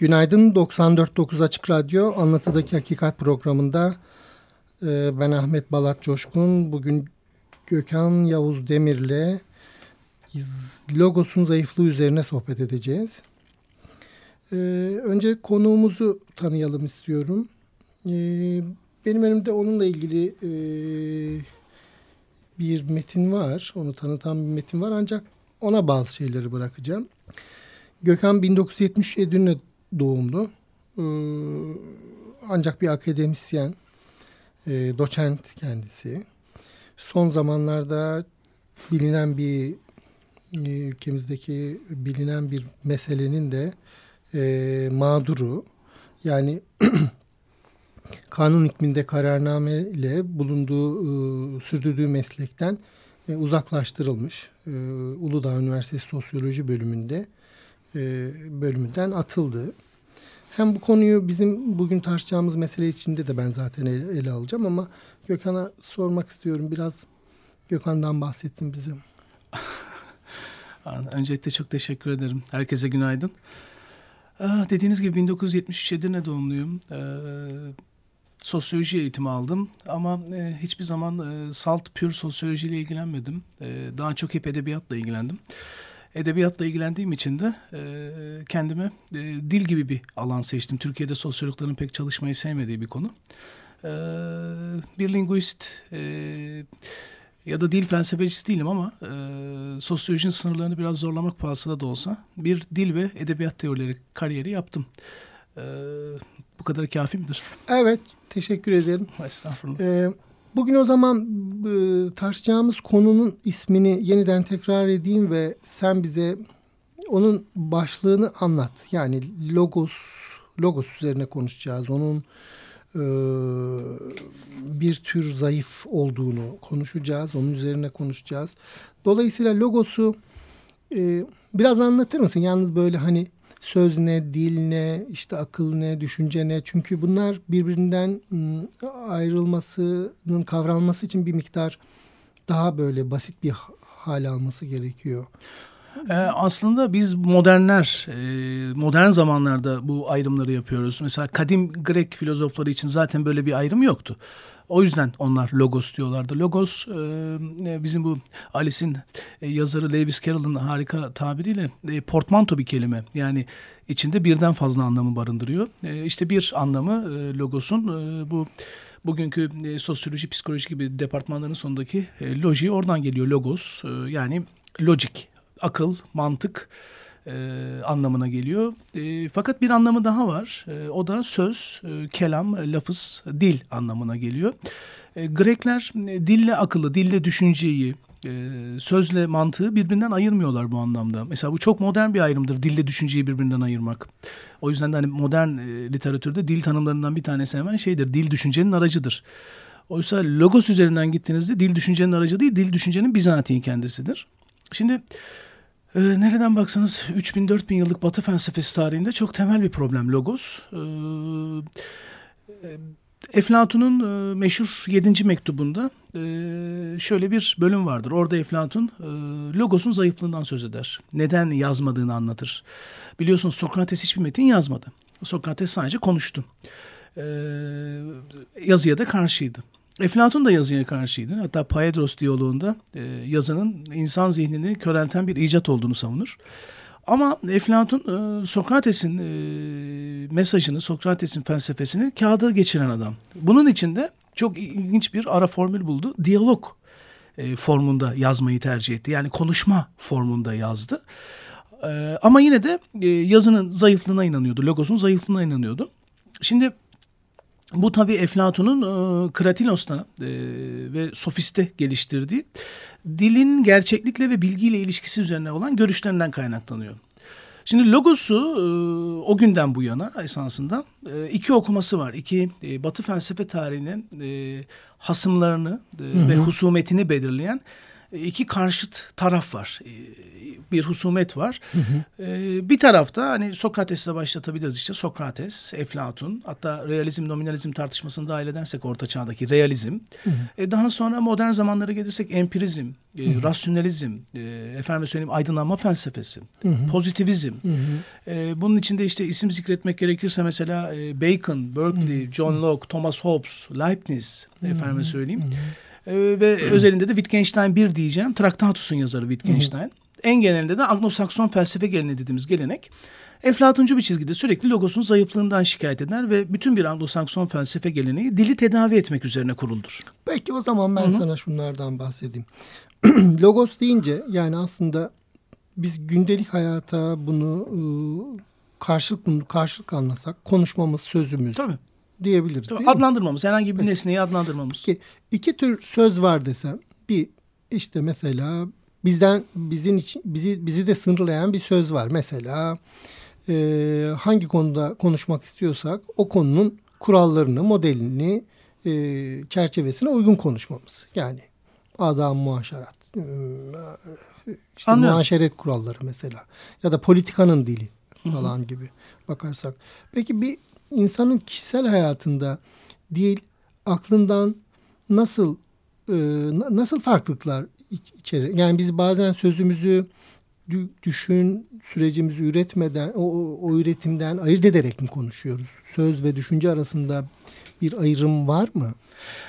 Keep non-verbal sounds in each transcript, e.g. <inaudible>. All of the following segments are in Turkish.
Günaydın 94.9 Açık Radyo Anlatıdaki Hakikat programında e, ben Ahmet Balat Coşkun. Bugün Gökhan Yavuz Demir'le logosun zayıflığı üzerine sohbet edeceğiz. E, önce konuğumuzu tanıyalım istiyorum. E, benim önümde onunla ilgili bir metin var. Onu tanıtan bir metin var ancak ona bazı şeyleri bırakacağım. Gökhan 1977 doğumlu. Ee, ancak bir akademisyen, e, doçent kendisi. Son zamanlarda bilinen bir e, ülkemizdeki bilinen bir meselenin de e, mağduru. Yani <clears throat> kanun hükmünde kararname ile bulunduğu, sürdürdüğü meslekten uzaklaştırılmış. Uludağ Üniversitesi Sosyoloji bölümünde e, bölümünden atıldı. Hem bu konuyu bizim bugün tartışacağımız mesele içinde de ben zaten ele, ele alacağım ama Gökhan'a sormak istiyorum. Biraz Gökhan'dan bahsetsin bize. <laughs> Öncelikle çok teşekkür ederim. Herkese günaydın. Dediğiniz gibi 1973 Edirne doğumluyum. Sosyoloji eğitimi aldım ama e, hiçbir zaman e, salt pür sosyolojiyle ilgilenmedim. E, daha çok hep edebiyatla ilgilendim edebiyatla ilgilendiğim için de e, kendime e, dil gibi bir alan seçtim. Türkiye'de sosyologların pek çalışmayı sevmediği bir konu. E, bir linguist e, ya da dil felsefecisi değilim ama e, sosyolojinin sınırlarını biraz zorlamak pahasına da olsa bir dil ve edebiyat teorileri kariyeri yaptım. E, bu kadar kafi midir? Evet, teşekkür ederim. Estağfurullah. Ee, Bugün o zaman e, tartışacağımız konunun ismini yeniden tekrar edeyim ve sen bize onun başlığını anlat. Yani logos, logos üzerine konuşacağız. Onun e, bir tür zayıf olduğunu konuşacağız. Onun üzerine konuşacağız. Dolayısıyla logosu e, biraz anlatır mısın? Yalnız böyle hani söz ne, dil ne, işte akıl ne, düşünce ne. Çünkü bunlar birbirinden ayrılmasının kavranması için bir miktar daha böyle basit bir hal alması gerekiyor. Ee, aslında biz modernler, e, modern zamanlarda bu ayrımları yapıyoruz. Mesela kadim Grek filozofları için zaten böyle bir ayrım yoktu. O yüzden onlar logos diyorlardı. Logos e, e, bizim bu Alice'in e, yazarı Lewis Carroll'ın harika tabiriyle e, portmanto bir kelime. Yani içinde birden fazla anlamı barındırıyor. E, işte bir anlamı e, logosun e, bu bugünkü e, sosyoloji, psikoloji gibi departmanların sonundaki e, loji oradan geliyor logos. E, yani logic, akıl, mantık e, anlamına geliyor. E, fakat bir anlamı daha var. E, o da söz, e, kelam, lafız, dil anlamına geliyor. E, Grekler e, dille akıllı, dille düşünceyi, e, sözle mantığı birbirinden ayırmıyorlar bu anlamda. Mesela bu çok modern bir ayrımdır dille düşünceyi birbirinden ayırmak. O yüzden de hani modern e, literatürde dil tanımlarından bir tanesi hemen şeydir. Dil düşüncenin aracıdır. Oysa logos üzerinden gittiğinizde dil düşüncenin aracı değil, dil düşüncenin bizatihi kendisidir. Şimdi e, nereden baksanız 3000-4000 yıllık Batı felsefesi tarihinde çok temel bir problem logos. E, Eflatun'un e, meşhur 7. mektubunda e, şöyle bir bölüm vardır. Orada Eflatun e, logosun zayıflığından söz eder. Neden yazmadığını anlatır. Biliyorsunuz Sokrates hiçbir metin yazmadı. Sokrates sadece konuştu. E, yazıya da karşıydı. Eflatun da yazıya karşıydı. Hatta Paedros diyaloğunda e, yazının insan zihnini körelten bir icat olduğunu savunur. Ama Eflatun e, Sokrates'in e, mesajını, Sokrates'in felsefesini kağıda geçiren adam. Bunun içinde çok ilginç bir ara formül buldu. Diyalog e, formunda yazmayı tercih etti. Yani konuşma formunda yazdı. E, ama yine de e, yazının zayıflığına inanıyordu. Logosun zayıflığına inanıyordu. Şimdi bu tabi Eflatun'un e, Kratinos'ta e, ve sofiste geliştirdiği dilin gerçeklikle ve bilgiyle ilişkisi üzerine olan görüşlerinden kaynaklanıyor. Şimdi logosu e, o günden bu yana esasında e, iki okuması var. İki e, Batı felsefe tarihinin e, hasımlarını e, ve husumetini belirleyen iki karşıt taraf var. E, bir husumet var. Hı hı. E, bir tarafta hani Sokrates'le başlatabiliriz işte Sokrates, Eflatun hatta realizm nominalizm tartışmasını dahil edersek orta çağdaki realizm. Hı hı. E, daha sonra modern zamanlara gelirsek empirizm, e, hı hı. rasyonalizm, e, efendim söyleyeyim aydınlanma felsefesi, hı hı. pozitivizm. Hı hı. E, bunun içinde işte isim zikretmek gerekirse mesela e, Bacon, Berkeley, hı hı. John Locke, Thomas Hobbes, Leibniz hı hı. efendime söyleyeyim. Hı hı. Ee, ve Hı. özelinde de Wittgenstein bir diyeceğim. Traktatus'un yazarı Wittgenstein. Hı. En genelinde de Anglo-Sakson felsefe geleneği dediğimiz gelenek Eflatuncu bir çizgide sürekli logosun zayıflığından şikayet eder ve bütün bir Anglo-Sakson felsefe geleneği dili tedavi etmek üzerine kuruldur. Peki o zaman ben Hı-hı. sana şunlardan bahsedeyim. <clears throat> Logos deyince yani aslında biz gündelik hayata bunu ıı, karşılık karşılık anlasak konuşmamız, sözümüz. Tabii diyebiliriz. Tabii, adlandırmamız, herhangi bir nesneyi adlandırmamız. İki, iki tür söz var desem. Bir işte mesela bizden bizim için bizi bizi de sınırlayan bir söz var. Mesela e, hangi konuda konuşmak istiyorsak o konunun kurallarını, modelini, e, çerçevesine uygun konuşmamız. Yani adam muaşerat, e, işte muaşeret kuralları mesela ya da politikanın dili falan gibi bakarsak. Peki bir insanın kişisel hayatında değil aklından nasıl e, nasıl farklılıklar içerir? Yani biz bazen sözümüzü düşün sürecimizi üretmeden o, o üretimden ayırt ederek mi konuşuyoruz? Söz ve düşünce arasında bir ayrım var mı?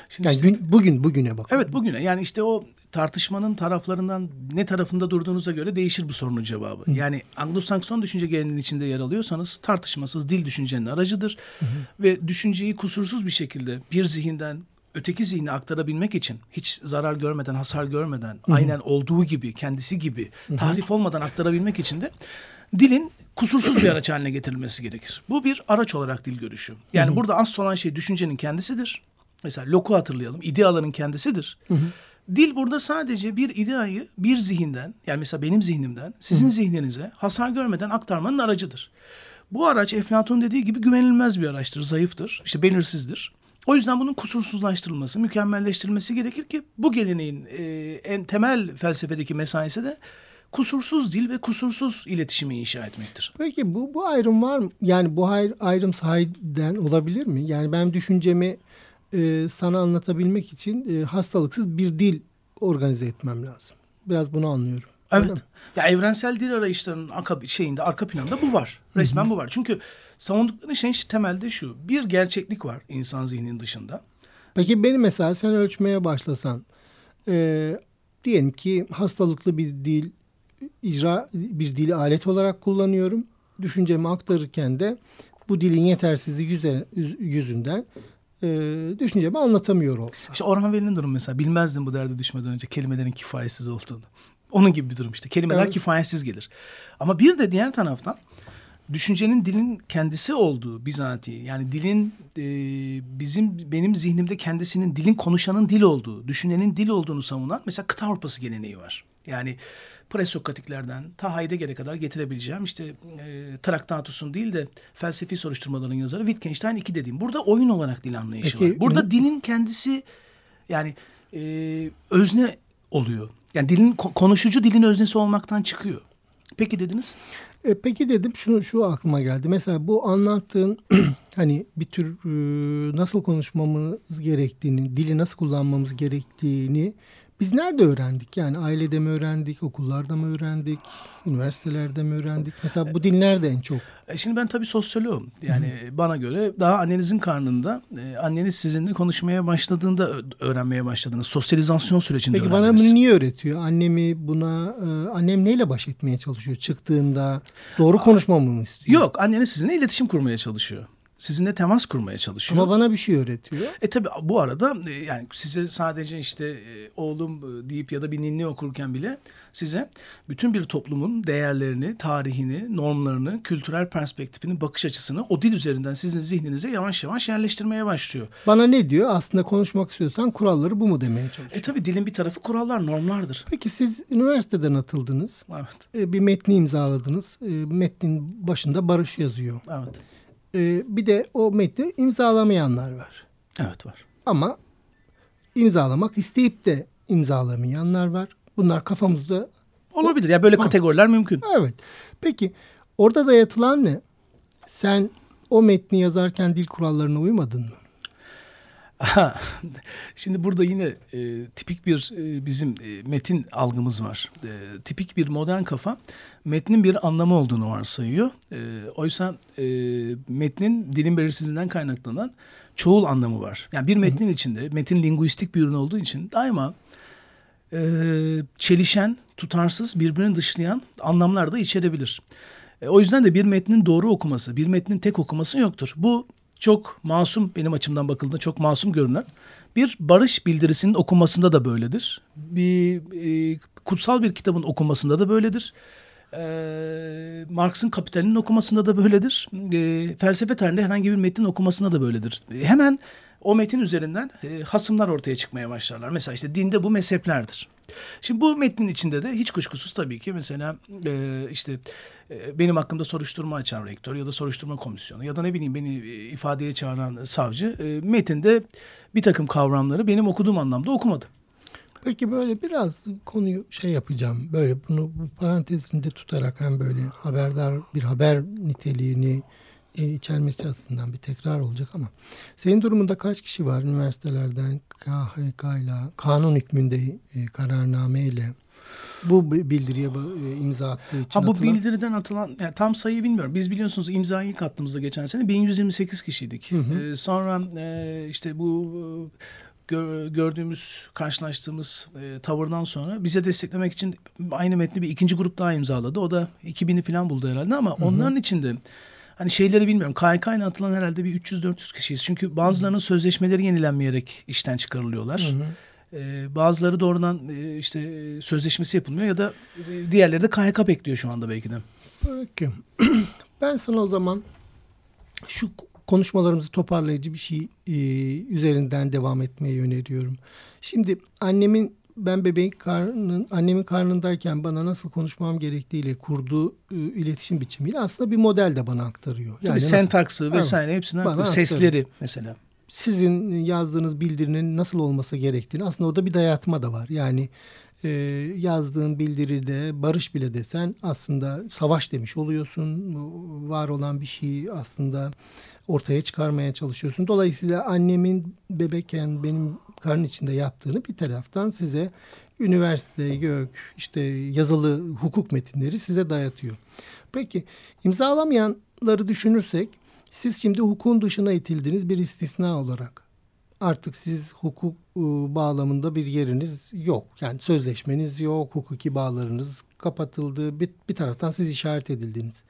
Şimdi yani işte, gün, bugün bugüne bak. Evet bugüne yani işte o tartışmanın taraflarından ne tarafında durduğunuza göre değişir bu sorunun cevabı. Hı. Yani Anglo-Sakson düşünce geleneğinin içinde yer alıyorsanız tartışmasız dil düşüncenin aracıdır. Hı hı. Ve düşünceyi kusursuz bir şekilde bir zihinden öteki zihni aktarabilmek için hiç zarar görmeden, hasar görmeden, hı hı. aynen olduğu gibi, kendisi gibi hı hı. tahrif olmadan aktarabilmek için de dilin kusursuz bir araç haline getirilmesi gerekir. Bu bir araç olarak dil görüşü. Yani hı hı. burada asıl olan şey düşüncenin kendisidir. Mesela Locke'u hatırlayalım. İdeaların kendisidir. Hı hı. Dil burada sadece bir ideayı bir zihinden yani mesela benim zihnimden sizin hı. zihninize hasar görmeden aktarmanın aracıdır. Bu araç Eflatun dediği gibi güvenilmez bir araçtır, zayıftır, işte belirsizdir. O yüzden bunun kusursuzlaştırılması, mükemmelleştirilmesi gerekir ki bu geleneğin e, en temel felsefedeki mesaisi de kusursuz dil ve kusursuz iletişimi inşa etmektir. Peki bu bu ayrım var mı? Yani bu ayrım sahiden olabilir mi? Yani ben düşüncemi e, sana anlatabilmek için e, hastalıksız bir dil organize etmem lazım. Biraz bunu anlıyorum. Evet. Ya evrensel dil arayışlarının arka, şeyinde arka planında bu var. Resmen Hı-hı. bu var. Çünkü savundukları şeyin temelde şu. Bir gerçeklik var insan zihninin dışında. Peki beni mesela sen ölçmeye başlasan e, diyelim ki hastalıklı bir dil icra bir dili alet olarak kullanıyorum. Düşüncemi aktarırken de bu dilin yetersizliği yüzünden e, düşüncemi anlatamıyor olsa. İşte Orhan Veli'nin durumu mesela bilmezdim bu derde düşmeden önce kelimelerin kifayetsiz olduğunu. Onun gibi bir durum işte. Kelimeler evet. kifayetsiz gelir. Ama bir de diğer taraftan düşüncenin dilin kendisi olduğu bizatihi yani dilin e, bizim benim zihnimde kendisinin dilin konuşanın dil olduğu, düşünenin dil olduğunu savunan mesela kıta Avrupası geleneği var. Yani presokratiklerden ta Heidegger'e kadar getirebileceğim işte e, Traktatus'un değil de felsefi soruşturmaların yazarı Wittgenstein 2 dediğim. Burada oyun olarak dil anlayışı Peki, var. Burada ün... dilin kendisi yani e, özne oluyor. Yani dilin konuşucu dilin öznesi olmaktan çıkıyor. Peki dediniz? E, peki dedim şu şu aklıma geldi. Mesela bu anlattığın <clears throat> hani bir tür e, nasıl konuşmamız gerektiğini, dili nasıl kullanmamız gerektiğini biz nerede öğrendik? Yani ailede mi öğrendik, okullarda mı öğrendik, üniversitelerde mi öğrendik? Mesela bu dil nerede en çok? E, şimdi ben tabii sosyoloğum. Yani Hı-hı. bana göre daha annenizin karnında, e, anneniz sizinle konuşmaya başladığında öğrenmeye başladınız. Sosyalizasyon sürecinde Peki öğrendiniz. bana bunu niye öğretiyor? Annemi buna, e, annem neyle baş etmeye çalışıyor çıktığında? Doğru konuşmamı mı istiyor? Yok, anneniz sizinle iletişim kurmaya çalışıyor sizinle temas kurmaya çalışıyor. Ama bana bir şey öğretiyor. E tabi bu arada e, yani size sadece işte e, oğlum e, deyip ya da bir ninni okurken bile size bütün bir toplumun değerlerini, tarihini, normlarını, kültürel perspektifini, bakış açısını o dil üzerinden sizin zihninize yavaş yavaş yerleştirmeye başlıyor. Bana ne diyor? Aslında konuşmak istiyorsan kuralları bu mu demeye çalışıyor. E tabi dilin bir tarafı kurallar, normlardır. Peki siz üniversiteden atıldınız. Evet. Bir metni imzaladınız. Metnin başında barış yazıyor. Evet. Ee, bir de o metni imzalamayanlar var. Evet var. Ama imzalamak isteyip de imzalamayanlar var. Bunlar kafamızda olabilir. Ya böyle ha. kategoriler mümkün. Evet. Peki orada dayatılan ne? Sen o metni yazarken dil kurallarına uymadın mı? <laughs> Şimdi burada yine e, tipik bir e, bizim e, metin algımız var. E, tipik bir modern kafa metnin bir anlamı olduğunu varsayıyor. E, oysa e, metnin dilin belirsizliğinden kaynaklanan çoğul anlamı var. Yani bir metnin içinde metin linguistik bir ürün olduğu için daima e, çelişen, tutarsız, birbirini dışlayan anlamlar da içerebilir. E, o yüzden de bir metnin doğru okuması, bir metnin tek okuması yoktur. Bu çok masum benim açımdan bakıldığında çok masum görünen bir barış bildirisinin okunmasında da böyledir. Bir e, kutsal bir kitabın okunmasında da böyledir. E, Marx'ın Kapital'in okumasında da böyledir. E, felsefe tarihinde herhangi bir metnin okumasında da böyledir. E, hemen o metin üzerinden e, hasımlar ortaya çıkmaya başlarlar. Mesela işte dinde bu mezheplerdir. Şimdi bu metnin içinde de hiç kuşkusuz tabii ki mesela e, işte e, benim hakkımda soruşturma açan rektör ya da soruşturma komisyonu ya da ne bileyim beni e, ifadeye çağıran savcı e, metinde bir takım kavramları benim okuduğum anlamda okumadı. Peki böyle biraz konuyu şey yapacağım. Böyle bunu bu parantezinde tutarak hem böyle haberdar bir haber niteliğini e, içermesi açısından bir tekrar olacak ama senin durumunda kaç kişi var üniversitelerden KHK ile kanun hükmünde e, kararname ile bu bildiriye e, imza attığı için ha, bu atılan... bildiriden atılan yani tam sayıyı bilmiyorum. Biz biliyorsunuz imzayı ilk attığımızda geçen sene 1128 kişiydik. Hı hı. Ee, sonra e, işte bu gör, gördüğümüz, karşılaştığımız e, tavırdan sonra bize desteklemek için aynı metni bir ikinci grup daha imzaladı. O da 2000'i falan buldu herhalde ama hı hı. onların içinde hani şeyleri bilmiyorum. KYK ile atılan herhalde bir 300-400 kişiyiz. Çünkü bazılarının sözleşmeleri yenilenmeyerek işten çıkarılıyorlar. Ee, bazıları doğrudan e, işte sözleşmesi yapılmıyor ya da e, diğerleri de KHK bekliyor şu anda belki de. Peki. <clears throat> Ben sana o zaman şu konuşmalarımızı toparlayıcı bir şey e, üzerinden devam etmeyi öneriyorum. Şimdi annemin ben bebeğin karnının annemin karnındayken bana nasıl konuşmam gerektiğiyle kurduğu e, iletişim biçimiyle aslında bir model de bana aktarıyor. Yani Tabii sentaksı nasıl, vesaire hepsini bana sesleri aktarıyor. mesela. Sizin yazdığınız bildirinin nasıl olması gerektiğini aslında orada bir dayatma da var. Yani e, yazdığın bildiride barış bile desen aslında savaş demiş oluyorsun. Var olan bir şeyi aslında ortaya çıkarmaya çalışıyorsun. Dolayısıyla annemin bebekken benim karın içinde yaptığını bir taraftan size üniversite, gök, işte yazılı hukuk metinleri size dayatıyor. Peki imzalamayanları düşünürsek siz şimdi hukukun dışına itildiniz bir istisna olarak. Artık siz hukuk ıı, bağlamında bir yeriniz yok. Yani sözleşmeniz yok, hukuki bağlarınız kapatıldı. Bir, bir taraftan siz işaret edildiniz.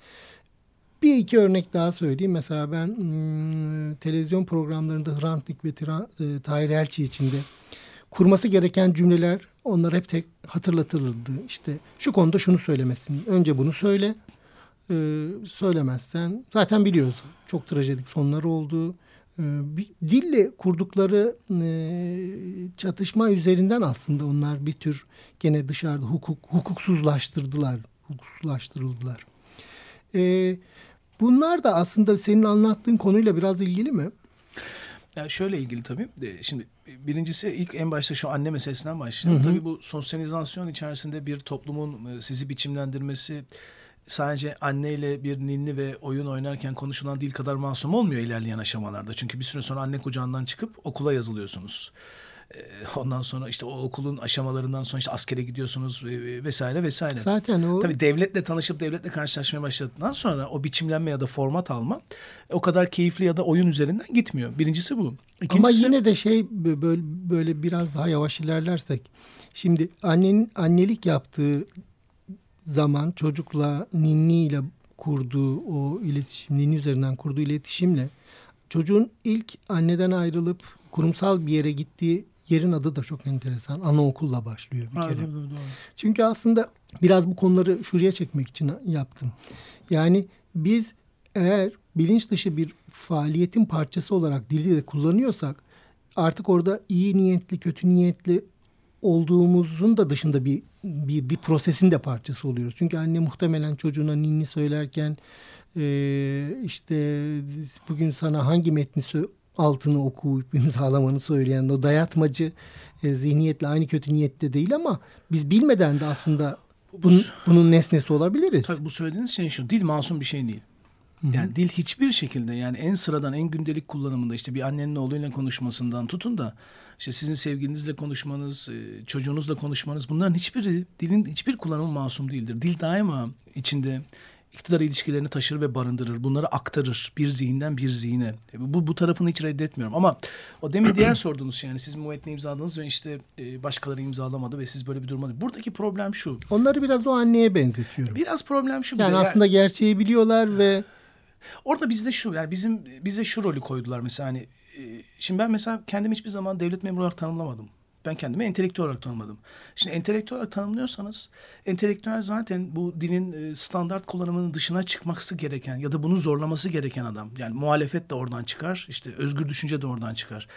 Bir iki örnek daha söyleyeyim. Mesela ben hmm, televizyon programlarında Hrant Dink ve e, Tahir Elçi içinde kurması gereken cümleler onlar hep tek hatırlatılırdı. İşte şu konuda şunu söylemesin. Önce bunu söyle. Söylemezsen zaten biliyoruz. Çok trajedik sonları oldu. Ee, dille kurdukları e, çatışma üzerinden aslında onlar bir tür gene dışarıda hukuk hukuksuzlaştırdılar. Hukuksuzlaştırıldılar. Ee, Bunlar da aslında senin anlattığın konuyla biraz ilgili mi? Yani şöyle ilgili tabii. Şimdi birincisi ilk en başta şu anne meselesinden başlayalım. Tabii bu sosyalizasyon içerisinde bir toplumun e, sizi biçimlendirmesi sadece anneyle bir ninni ve oyun oynarken konuşulan dil kadar masum olmuyor ilerleyen aşamalarda. Çünkü bir süre sonra anne kucağından çıkıp okula yazılıyorsunuz. Ee, ondan sonra işte o okulun aşamalarından sonra işte askere gidiyorsunuz vesaire vesaire. Zaten o... Tabii devletle tanışıp devletle karşılaşmaya başladıktan sonra o biçimlenme ya da format alma o kadar keyifli ya da oyun üzerinden gitmiyor. Birincisi bu. İkincisi... Ama yine de şey böyle, böyle biraz daha yavaş ilerlersek. Şimdi annenin annelik yaptığı zaman çocukla ninni ile kurduğu o iletişim, ninni üzerinden kurduğu iletişimle çocuğun ilk anneden ayrılıp kurumsal bir yere gittiği yerin adı da çok enteresan. Anaokulla başlıyor bir kere. Doğru, doğru. Çünkü aslında biraz bu konuları şuraya çekmek için yaptım. Yani biz eğer bilinç dışı bir faaliyetin parçası olarak dili de kullanıyorsak artık orada iyi niyetli, kötü niyetli olduğumuzun da dışında bir bir, bir prosesin de parçası oluyoruz. Çünkü anne muhtemelen çocuğuna ninni söylerken e, işte bugün sana hangi metni altını okuyup <laughs> imzalamanı söyleyen o dayatmacı e, zihniyetle aynı kötü niyette değil ama biz bilmeden de aslında bunun, bunun nesnesi olabiliriz. Tabii bu söylediğiniz şey şu. Dil masum bir şey değil. Yani Hı-hı. dil hiçbir şekilde yani en sıradan en gündelik kullanımında işte bir annenin oğluyla konuşmasından tutun da işte sizin sevgilinizle konuşmanız, e, çocuğunuzla konuşmanız bunların hiçbiri dilin hiçbir kullanımı masum değildir. Dil daima içinde iktidar ilişkilerini taşır ve barındırır. Bunları aktarır bir zihinden bir zihine. Bu, bu tarafını hiç reddetmiyorum. Ama o demin diğer <clears throat> sorduğunuz şey yani siz bu metni imzaladınız ve işte e, başkaları imzalamadı ve siz böyle bir durumda. Buradaki problem şu. Onları biraz o anneye benzetiyorum. Biraz problem şu. Yani aslında yani, gerçeği biliyorlar ve Orada bizde şu yani bizim bize şu rolü koydular mesela hani e, şimdi ben mesela kendimi hiçbir zaman devlet memuru olarak tanımlamadım. Ben kendimi entelektüel olarak tanımladım. Şimdi entelektüel olarak tanımlıyorsanız entelektüel zaten bu dinin e, standart kullanımının dışına çıkması gereken ya da bunu zorlaması gereken adam. Yani muhalefet de oradan çıkar. işte özgür düşünce de oradan çıkar.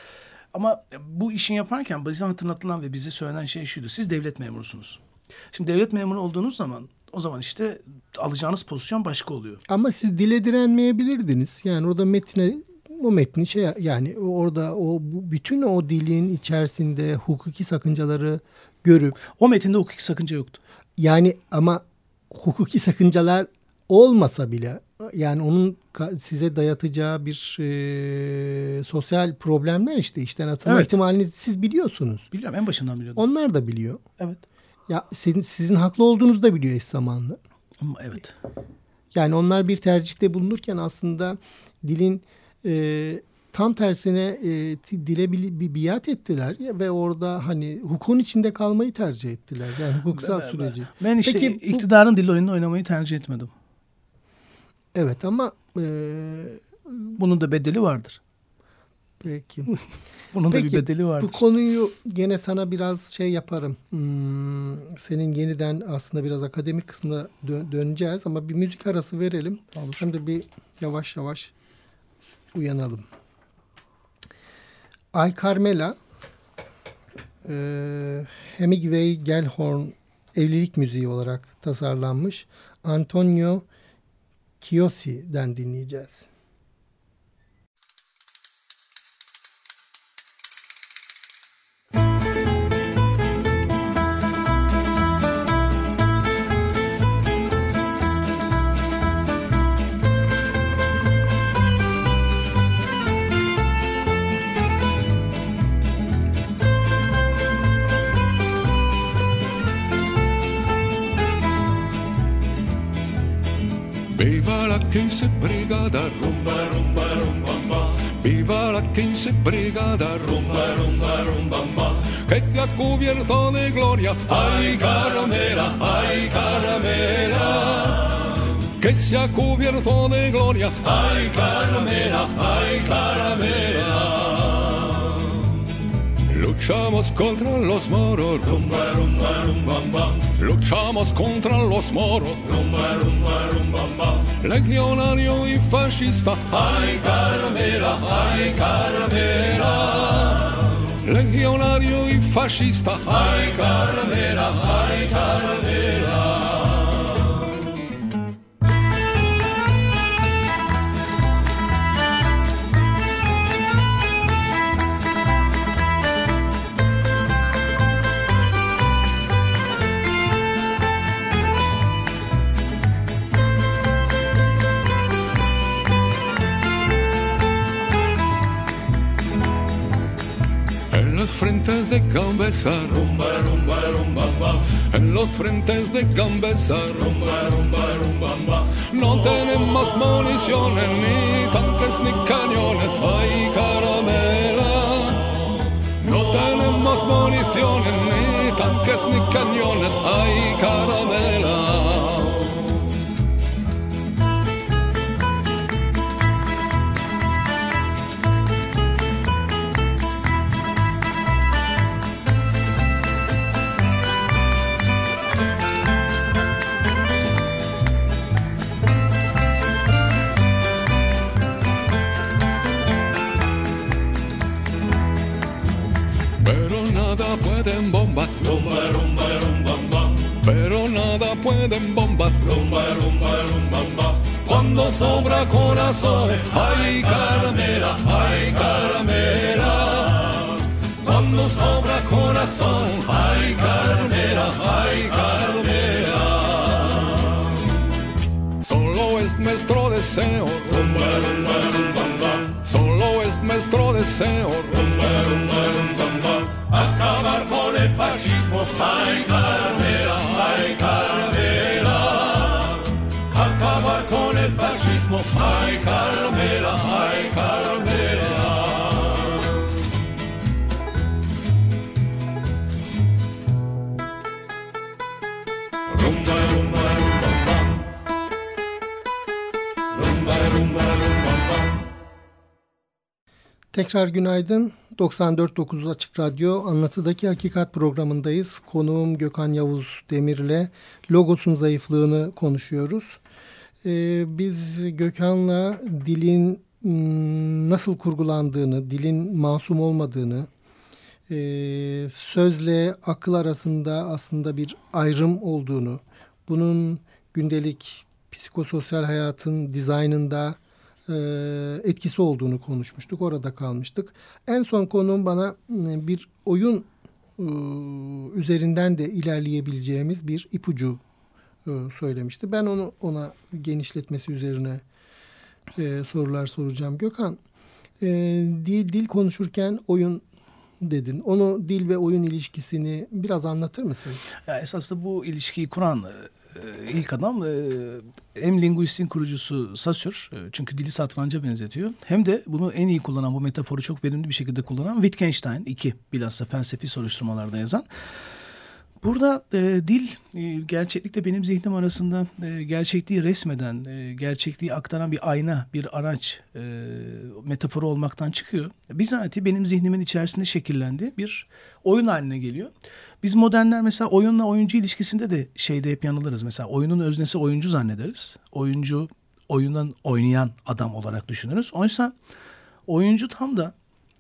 Ama bu işin yaparken bize hatırlatılan ve bize söylenen şey şuydu. Siz devlet memurusunuz. Şimdi devlet memuru olduğunuz zaman o zaman işte alacağınız pozisyon başka oluyor. Ama siz dile direnmeyebilirdiniz. Yani orada metne o metni şey yani orada o bütün o dilin içerisinde hukuki sakıncaları görüp o metinde hukuki sakınca yoktu. Yani ama hukuki sakıncalar olmasa bile yani onun size dayatacağı bir e, sosyal problemler işte işten atılma evet. ihtimalini siz biliyorsunuz. Biliyorum en başından biliyordum. Onlar da biliyor. Evet. Ya sizin, sizin haklı olduğunuzu da biliyor eş zamanlı. Ama evet. Yani onlar bir tercihte bulunurken aslında dilin e, tam tersine e, dile bir, bir biat ettiler ve orada hani hukukun içinde kalmayı tercih ettiler. Yani hukuksal ben, süreci. Ben, ben işte Peki, iktidarın bu, dil oyununu oynamayı tercih etmedim. Evet ama e, bunun da bedeli vardır. Peki. <laughs> Bunun Peki, da bir bedeli var. Bu konuyu gene sana biraz şey yaparım. Hmm, senin yeniden aslında biraz akademik kısmına dö- döneceğiz ama bir müzik arası verelim. Olur. Hem de bir yavaş yavaş uyanalım. Ay Carmela e, Hemingway Gellhorn evlilik müziği olarak tasarlanmış Antonio Kiosi'den dinleyeceğiz. Quince Brigada, rumba, rumba, rumba, Viva la Quince Brigada, rumba, rumba, rumba, Que te ha cubierto de gloria, ay caramela, ay caramela. Que se ha cubierto de gloria, ay caramela, ay caramela. Luchamos contra los moros, rumba, rumba, rumba, Luchamos contra los moros, rumba, rumba, rumba, Legionario y fascista, ay caramela, ay caramela. Legionario y fascista, ay caramela, ay caramela. De Gambesa, rumba, rumba, rumba, en los frentes de Gambesa, rumba, rumba, rumba, no tenemos municiones, ni tanques, ni cañones, ay caramela. No tenemos municiones, ni tanques, ni cañones, ay caramela. Corazón, ay caramela, ay caramela. Cuando sobra corazón, ay caramela, ay caramela. Solo es nuestro deseo, rumba, rumba, rumba. Solo es nuestro deseo, rumba, rumba, rumba. Acabar con el fascismo, ay caramela, ay caramela, ay caramela. Rumba, rumba, rumba, bam. Rumba, rumba, rumba, bam. Tekrar günaydın. 94.9 Açık Radyo Anlatıdaki Hakikat programındayız. Konuğum Gökhan Yavuz Demir'le logosun zayıflığını konuşuyoruz. Ee, biz Gökhan'la dilin mm, nasıl kurgulandığını, dilin masum olmadığını, e, sözle akıl arasında aslında bir ayrım olduğunu, bunun gündelik psikososyal hayatın dizaynında e, etkisi olduğunu konuşmuştuk. Orada kalmıştık. En son konuğum bana e, bir oyun e, üzerinden de ilerleyebileceğimiz bir ipucu e, söylemişti. Ben onu ona genişletmesi üzerine e, sorular soracağım. Gökhan, e, dil dil konuşurken oyun dedin. Onu dil ve oyun ilişkisini biraz anlatır mısın? Ya esasında bu ilişkiyi kuran e, ilk adam e, hem linguistin kurucusu Saussure e, çünkü dili satranca benzetiyor. Hem de bunu en iyi kullanan bu metaforu çok verimli bir şekilde kullanan Wittgenstein iki bilhassa felsefi soruşturmalarda yazan. Burada e, dil e, gerçeklikle benim zihnim arasında e, gerçekliği resmeden, e, gerçekliği aktaran bir ayna, bir araç e, metaforu olmaktan çıkıyor. Bizatihi benim zihnimin içerisinde şekillendi bir oyun haline geliyor. Biz modernler mesela oyunla oyuncu ilişkisinde de şeyde hep yanılırız. Mesela oyunun öznesi oyuncu zannederiz. Oyuncu oyundan oynayan adam olarak düşünürüz. Oysa oyuncu tam da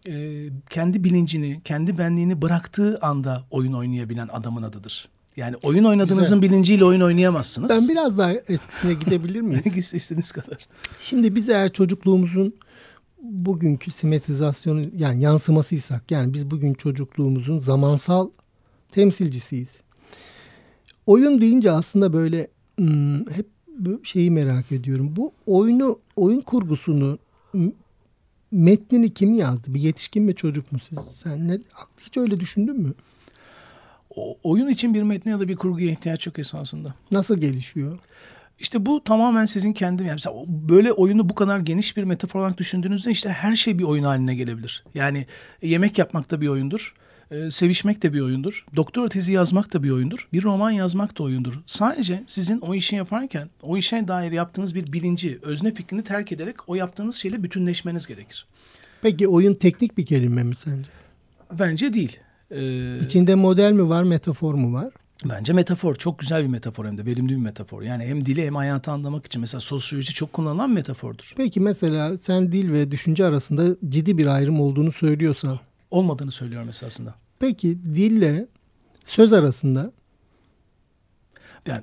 e, kendi bilincini, kendi benliğini bıraktığı anda oyun oynayabilen adamın adıdır. Yani oyun oynadığınızın bilinciyle oyun oynayamazsınız. Ben biraz daha etkisine gidebilir <laughs> miyiz? İstediğiniz kadar. Şimdi biz eğer çocukluğumuzun bugünkü simetrizasyonu yani yansımasıysak yani biz bugün çocukluğumuzun zamansal temsilcisiyiz. Oyun deyince aslında böyle hmm, hep şeyi merak ediyorum. Bu oyunu oyun kurgusunu metnini kim yazdı? Bir yetişkin mi çocuk mu siz? Sen ne hiç öyle düşündün mü? O, oyun için bir metne ya da bir kurguya ihtiyaç yok esasında. Nasıl gelişiyor? İşte bu tamamen sizin kendi yani mesela böyle oyunu bu kadar geniş bir metafor olarak düşündüğünüzde işte her şey bir oyun haline gelebilir. Yani yemek yapmak da bir oyundur. E, sevişmek de bir oyundur. Doktora tezi yazmak da bir oyundur. Bir roman yazmak da oyundur. Sadece sizin o işi yaparken o işe dair yaptığınız bir bilinci, özne fikrini terk ederek o yaptığınız şeyle bütünleşmeniz gerekir. Peki oyun teknik bir kelime mi sence? Bence değil. Ee, İçinde model mi var, metafor mu var? Bence metafor çok güzel bir metafor hem de verimli bir metafor. Yani hem dili hem hayatı anlamak için mesela sosyoloji çok kullanılan metafordur. Peki mesela sen dil ve düşünce arasında ciddi bir ayrım olduğunu söylüyorsan Olmadığını söylüyorum esasında. peki dille söz arasında Yani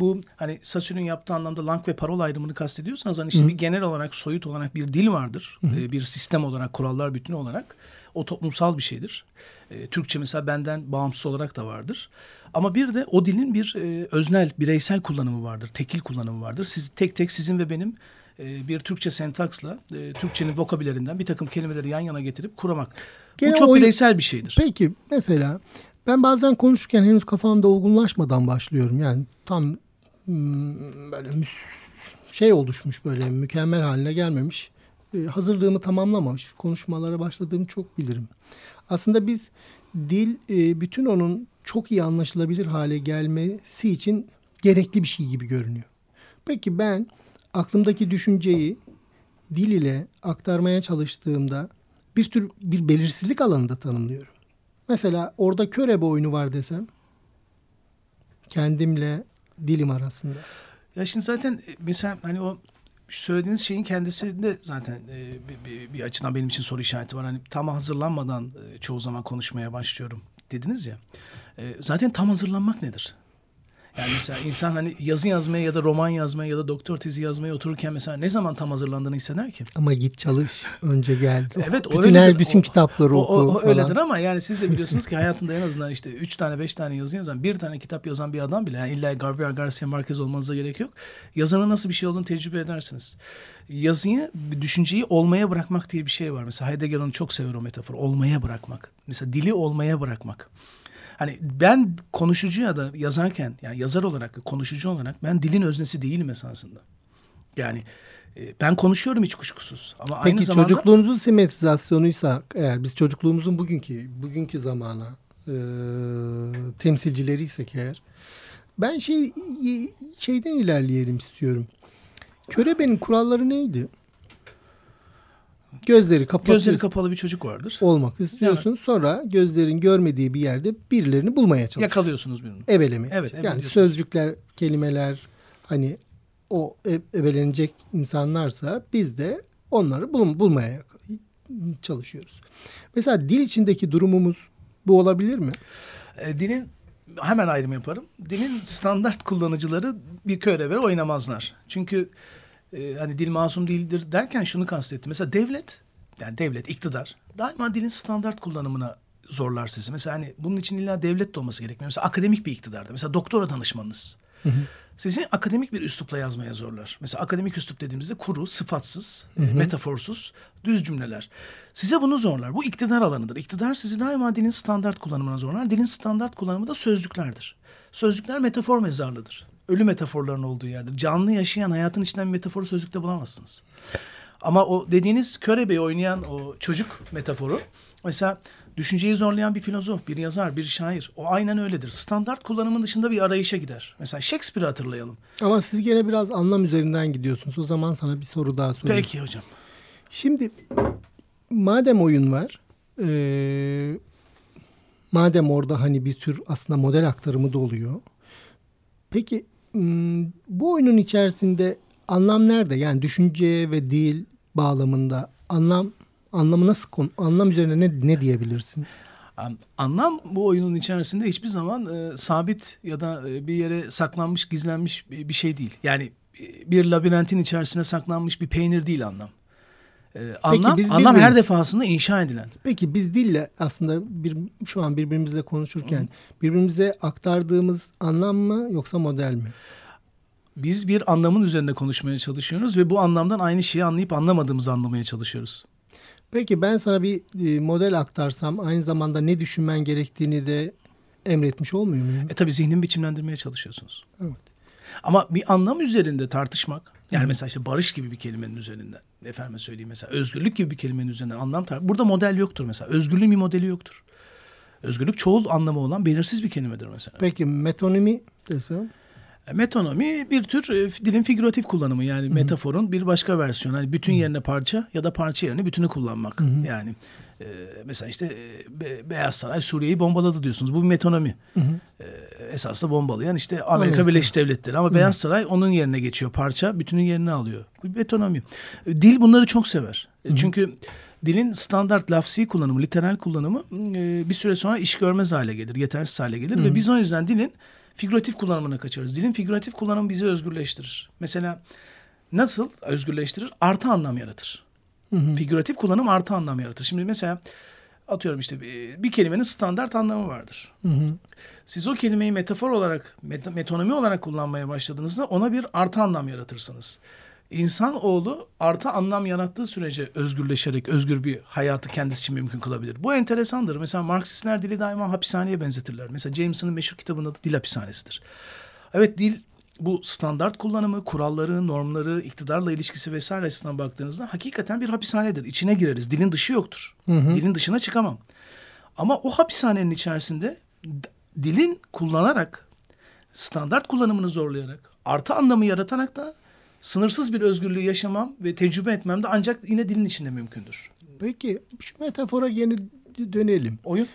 bu hani Saussüre'ün yaptığı anlamda lang ve parol ayrımını kastediyorsanız hani işte bir genel olarak soyut olarak bir dil vardır. E, bir sistem olarak kurallar bütünü olarak o toplumsal bir şeydir. E, Türkçe mesela benden bağımsız olarak da vardır. Ama bir de o dilin bir e, öznel, bireysel kullanımı vardır. Tekil kullanımı vardır. Siz tek tek sizin ve benim e, bir Türkçe sentaksla e, Türkçenin vokabülerinden bir takım kelimeleri yan yana getirip kurmak. Gene bu çok oyun- bireysel bir şeydir. Peki mesela ben bazen konuşurken henüz kafamda olgunlaşmadan başlıyorum. Yani tam hmm, böyle şey oluşmuş böyle mükemmel haline gelmemiş. e, hazırlığımı tamamlamamış. Konuşmalara başladığımı çok bilirim. Aslında biz dil e, bütün onun çok iyi anlaşılabilir hale gelmesi için gerekli bir şey gibi görünüyor. Peki ben aklımdaki düşünceyi dil ile aktarmaya çalıştığımda bir tür bir belirsizlik alanında tanımlıyorum. Mesela orada körebe oyunu var desem kendimle dilim arasında. Ya şimdi zaten e, mesela hani o söylediğiniz şeyin kendisinde zaten e, bir, bir, bir açıdan benim için soru işareti var. Hani tam hazırlanmadan e, çoğu zaman konuşmaya başlıyorum dediniz ya. E, zaten tam hazırlanmak nedir? Yani mesela insan hani yazı yazmaya ya da roman yazmaya ya da doktor tezi yazmaya otururken mesela ne zaman tam hazırlandığını hisseder ki? Ama git çalış. Önce gel. <laughs> Evet, o bütün öyledir. her bütün O- kitapları O, oku o, o öyledir ama yani siz de biliyorsunuz ki hayatında en azından işte üç tane beş tane yazı yazan bir tane kitap yazan bir adam bile yani illa Gabriel Garcia Marquez olmanıza gerek yok. Yazının nasıl bir şey olduğunu tecrübe edersiniz. Yazıyı, düşünceyi olmaya bırakmak diye bir şey var. Mesela Heidegger onu çok sever o metaforu. Olmaya bırakmak. Mesela dili olmaya bırakmak. Hani ben konuşucu ya da yazarken yani yazar olarak konuşucu olarak ben dilin öznesi değilim esasında. Yani e, ben konuşuyorum hiç kuşkusuz. Ama aynı Peki zamanda çocukluğunuzun simetrizasyonuysa eğer biz çocukluğumuzun bugünkü bugünkü zamana e, temsilcileriysek eğer ben şey şeyden ilerleyelim istiyorum. Körebe'nin kuralları neydi? Gözleri kapalı gözleri kapalı bir çocuk vardır. olmak istiyorsun. Sonra gözlerin görmediği bir yerde birilerini bulmaya çalış. Yakalıyorsunuz birini. Ebelemek. Evet, yani sözcükler, kelimeler hani o ebelenecek insanlarsa biz de onları bul- bulmaya çalışıyoruz. Mesela dil içindeki durumumuz bu olabilir mi? E, dilin hemen ayrım yaparım. Dilin standart kullanıcıları bir körevere oynamazlar. Çünkü e, hani dil masum değildir derken şunu kastettim. Mesela devlet yani devlet iktidar daima dilin standart kullanımına zorlar sizi. Mesela hani bunun için illa devlet de olması gerekmiyor. Mesela akademik bir iktidarda. Mesela doktora danışmanınız. Sizi akademik bir üslupla yazmaya zorlar. Mesela akademik üslup dediğimizde kuru, sıfatsız, e, metaforsuz, düz cümleler. Size bunu zorlar. Bu iktidar alanıdır. İktidar sizi daima dilin standart kullanımına zorlar. Dilin standart kullanımı da sözcüklerdir. Sözcükler metafor mezarlıdır. Ölü metaforların olduğu yerdir. Canlı yaşayan hayatın içinden bir metaforu sözlükte bulamazsınız. Ama o dediğiniz körebeyi oynayan o çocuk metaforu mesela düşünceyi zorlayan bir filozof, bir yazar, bir şair. O aynen öyledir. Standart kullanımın dışında bir arayışa gider. Mesela Shakespeare'i hatırlayalım. Ama siz gene biraz anlam üzerinden gidiyorsunuz. O zaman sana bir soru daha sorayım. Peki hocam. Şimdi madem oyun var, eee, madem orada hani bir tür aslında model aktarımı da oluyor. Peki bu oyunun içerisinde anlam nerede? Yani düşünce ve dil bağlamında anlam anlamı nasıl konu, anlam üzerine ne, ne diyebilirsin? An- Anlam bu oyunun içerisinde hiçbir zaman e, sabit ya da e, bir yere saklanmış, gizlenmiş bir bir şey değil. Yani e, bir labirentin içerisine saklanmış bir peynir değil anlam. E, anlam, biz anlam her defasında inşa edilen. Peki biz dille aslında bir şu an birbirimizle konuşurken birbirimize aktardığımız anlam mı yoksa model mi? Biz bir anlamın üzerinde konuşmaya çalışıyoruz ve bu anlamdan aynı şeyi anlayıp anlamadığımızı anlamaya çalışıyoruz. Peki ben sana bir e, model aktarsam aynı zamanda ne düşünmen gerektiğini de emretmiş olmuyor muyum? E tabii zihnimi biçimlendirmeye çalışıyorsunuz. Evet. Ama bir anlam üzerinde tartışmak, yani mesela işte barış gibi bir kelimenin üzerinden, efendime söyleyeyim mesela özgürlük gibi bir kelimenin üzerinden anlam tar- Burada model yoktur mesela. Özgürlüğün bir modeli yoktur. Özgürlük çoğul anlamı olan belirsiz bir kelimedir mesela. Peki metonimi desem? Metonomi bir tür e, dilin figüratif kullanımı yani metaforun bir başka versiyonu. Hani bütün yerine parça ya da parça yerine bütünü kullanmak. Yani e, mesela işte e, Be- Beyaz Saray Suriye'yi bombaladı diyorsunuz. Bu bir metonomi. E, esasında bombalayan işte Amerika Amerika. Birleşik Devletleri ama Beyaz Saray onun yerine geçiyor. Parça bütünün yerini alıyor. Bu bir metonomi. E, Dil bunları çok sever. E, Çünkü dilin standart lafsi kullanımı, literal kullanımı e, bir süre sonra iş görmez hale gelir, yetersiz hale gelir ve biz o yüzden dilin figüratif kullanımına kaçarız. Dilin figüratif kullanımı bizi özgürleştirir. Mesela nasıl özgürleştirir? Artı anlam yaratır. Figüratif kullanım artı anlam yaratır. Şimdi mesela atıyorum işte bir, bir kelimenin standart anlamı vardır. Siz o kelimeyi metafor olarak, met- metonomi olarak kullanmaya başladığınızda ona bir artı anlam yaratırsınız. İnsanoğlu artı anlam yarattığı sürece özgürleşerek özgür bir hayatı kendisi için mümkün kılabilir. Bu enteresandır. Mesela Marksistler dili daima hapishaneye benzetirler. Mesela Jameson'ın meşhur kitabında da dil hapishanesidir. Evet dil bu standart kullanımı, kuralları, normları, iktidarla ilişkisi vesaire açısından baktığınızda hakikaten bir hapishanedir. İçine gireriz. Dilin dışı yoktur. Dilin dışına çıkamam. Ama o hapishanenin içerisinde dilin kullanarak, standart kullanımını zorlayarak, artı anlamı yaratarak da sınırsız bir özgürlüğü yaşamam ve tecrübe etmem de ancak yine dilin içinde mümkündür. Peki şu metafora yeni dönelim. Oyun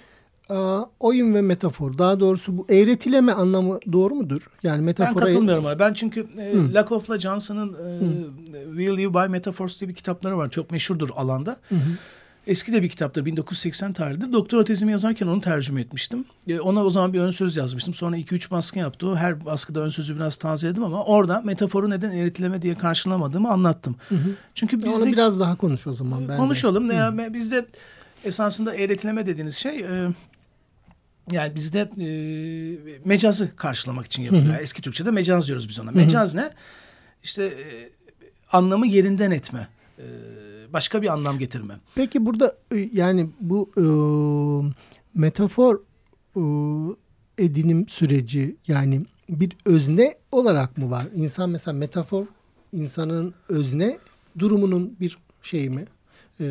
Aa, oyun ve metafor daha doğrusu bu eğretileme anlamı doğru mudur? Yani Ben metafora katılmıyorum ona. Ben çünkü e, Lakoff'la Johnson'ın e, Will You Buy Metaphors diye bir kitapları var. Çok meşhurdur alanda. Eski de bir kitaptır 1980 tarihli. Doktora tezimi yazarken onu tercüme etmiştim. E, ona o zaman bir ön söz yazmıştım. Sonra 2-3 baskı yaptı. O her baskıda ön sözü biraz tazeledim ama orada metaforu neden eritileme diye karşılamadığımı anlattım. Çünkü Onu bizde biraz daha konuş o zaman. Ben de. konuşalım. Ne ya bizde esasında eğretileme dediğiniz şey e, yani bizde e, mecazı karşılamak için yapılıyor. Eski Türkçe'de mecaz diyoruz biz ona. Mecaz ne? İşte e, anlamı yerinden etme. E, başka bir anlam getirme. Peki burada e, yani bu e, metafor e, edinim süreci yani bir özne olarak mı var? İnsan mesela metafor insanın özne durumunun bir şeyi mi? E,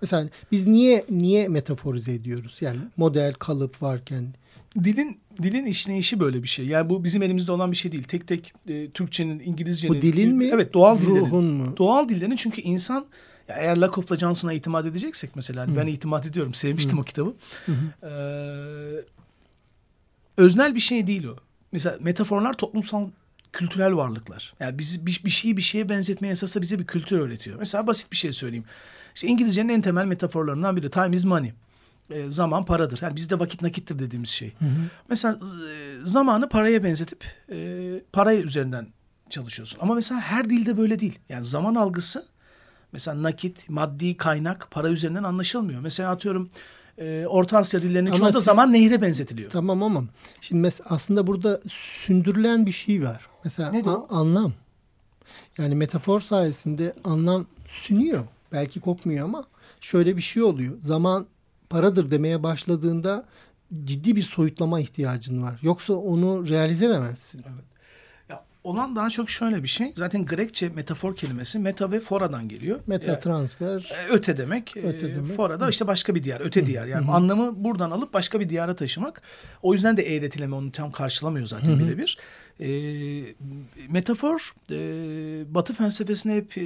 mesela biz niye niye metaforize ediyoruz? Yani model kalıp varken Dilin dilin işleyişi böyle bir şey. Yani bu bizim elimizde olan bir şey değil. Tek tek e, Türkçenin, İngilizcenin. Bu dilin mi? Evet, doğal Ruhun dillerin. mu? Doğal dillerin çünkü insan ya eğer Lakoff'la Johnson'a itimat edeceksek mesela hani ben itimat ediyorum. Sevmiştim o kitabı. Ee, öznel bir şey değil o. Mesela metaforlar toplumsal kültürel varlıklar. Yani bizi bir, bir şeyi bir şeye benzetmeye esasında bize bir kültür öğretiyor. Mesela basit bir şey söyleyeyim. İşte İngilizcenin en temel metaforlarından biri time is money. E, zaman paradır. Yani bizde vakit nakittir dediğimiz şey. Mesela e, zamanı paraya benzetip e, para üzerinden çalışıyorsun. Ama mesela her dilde böyle değil. Yani zaman algısı mesela nakit, maddi kaynak, para üzerinden anlaşılmıyor. Mesela atıyorum e, Orta Asya dillerinin Ama çoğunda siz- zaman nehre benzetiliyor. Tamam ama şimdi mes- aslında burada sündürülen bir şey var. Mesela a- anlam. Yani metafor sayesinde anlam sünüyor. Belki kopmuyor ama şöyle bir şey oluyor. Zaman paradır demeye başladığında ciddi bir soyutlama ihtiyacın var. Yoksa onu realize edemezsin. Ya, olan daha çok şöyle bir şey. Zaten Grekçe metafor kelimesi meta ve fora'dan geliyor. Meta Yani, transfer. e, öte demek. Öte e, demek. Fora da işte başka bir diyar, öte diyar. Yani anlamı buradan alıp başka bir diyara taşımak. O yüzden de eğretileme onu tam karşılamıyor zaten birebir. E, metafor e, Batı felsefesine hep e,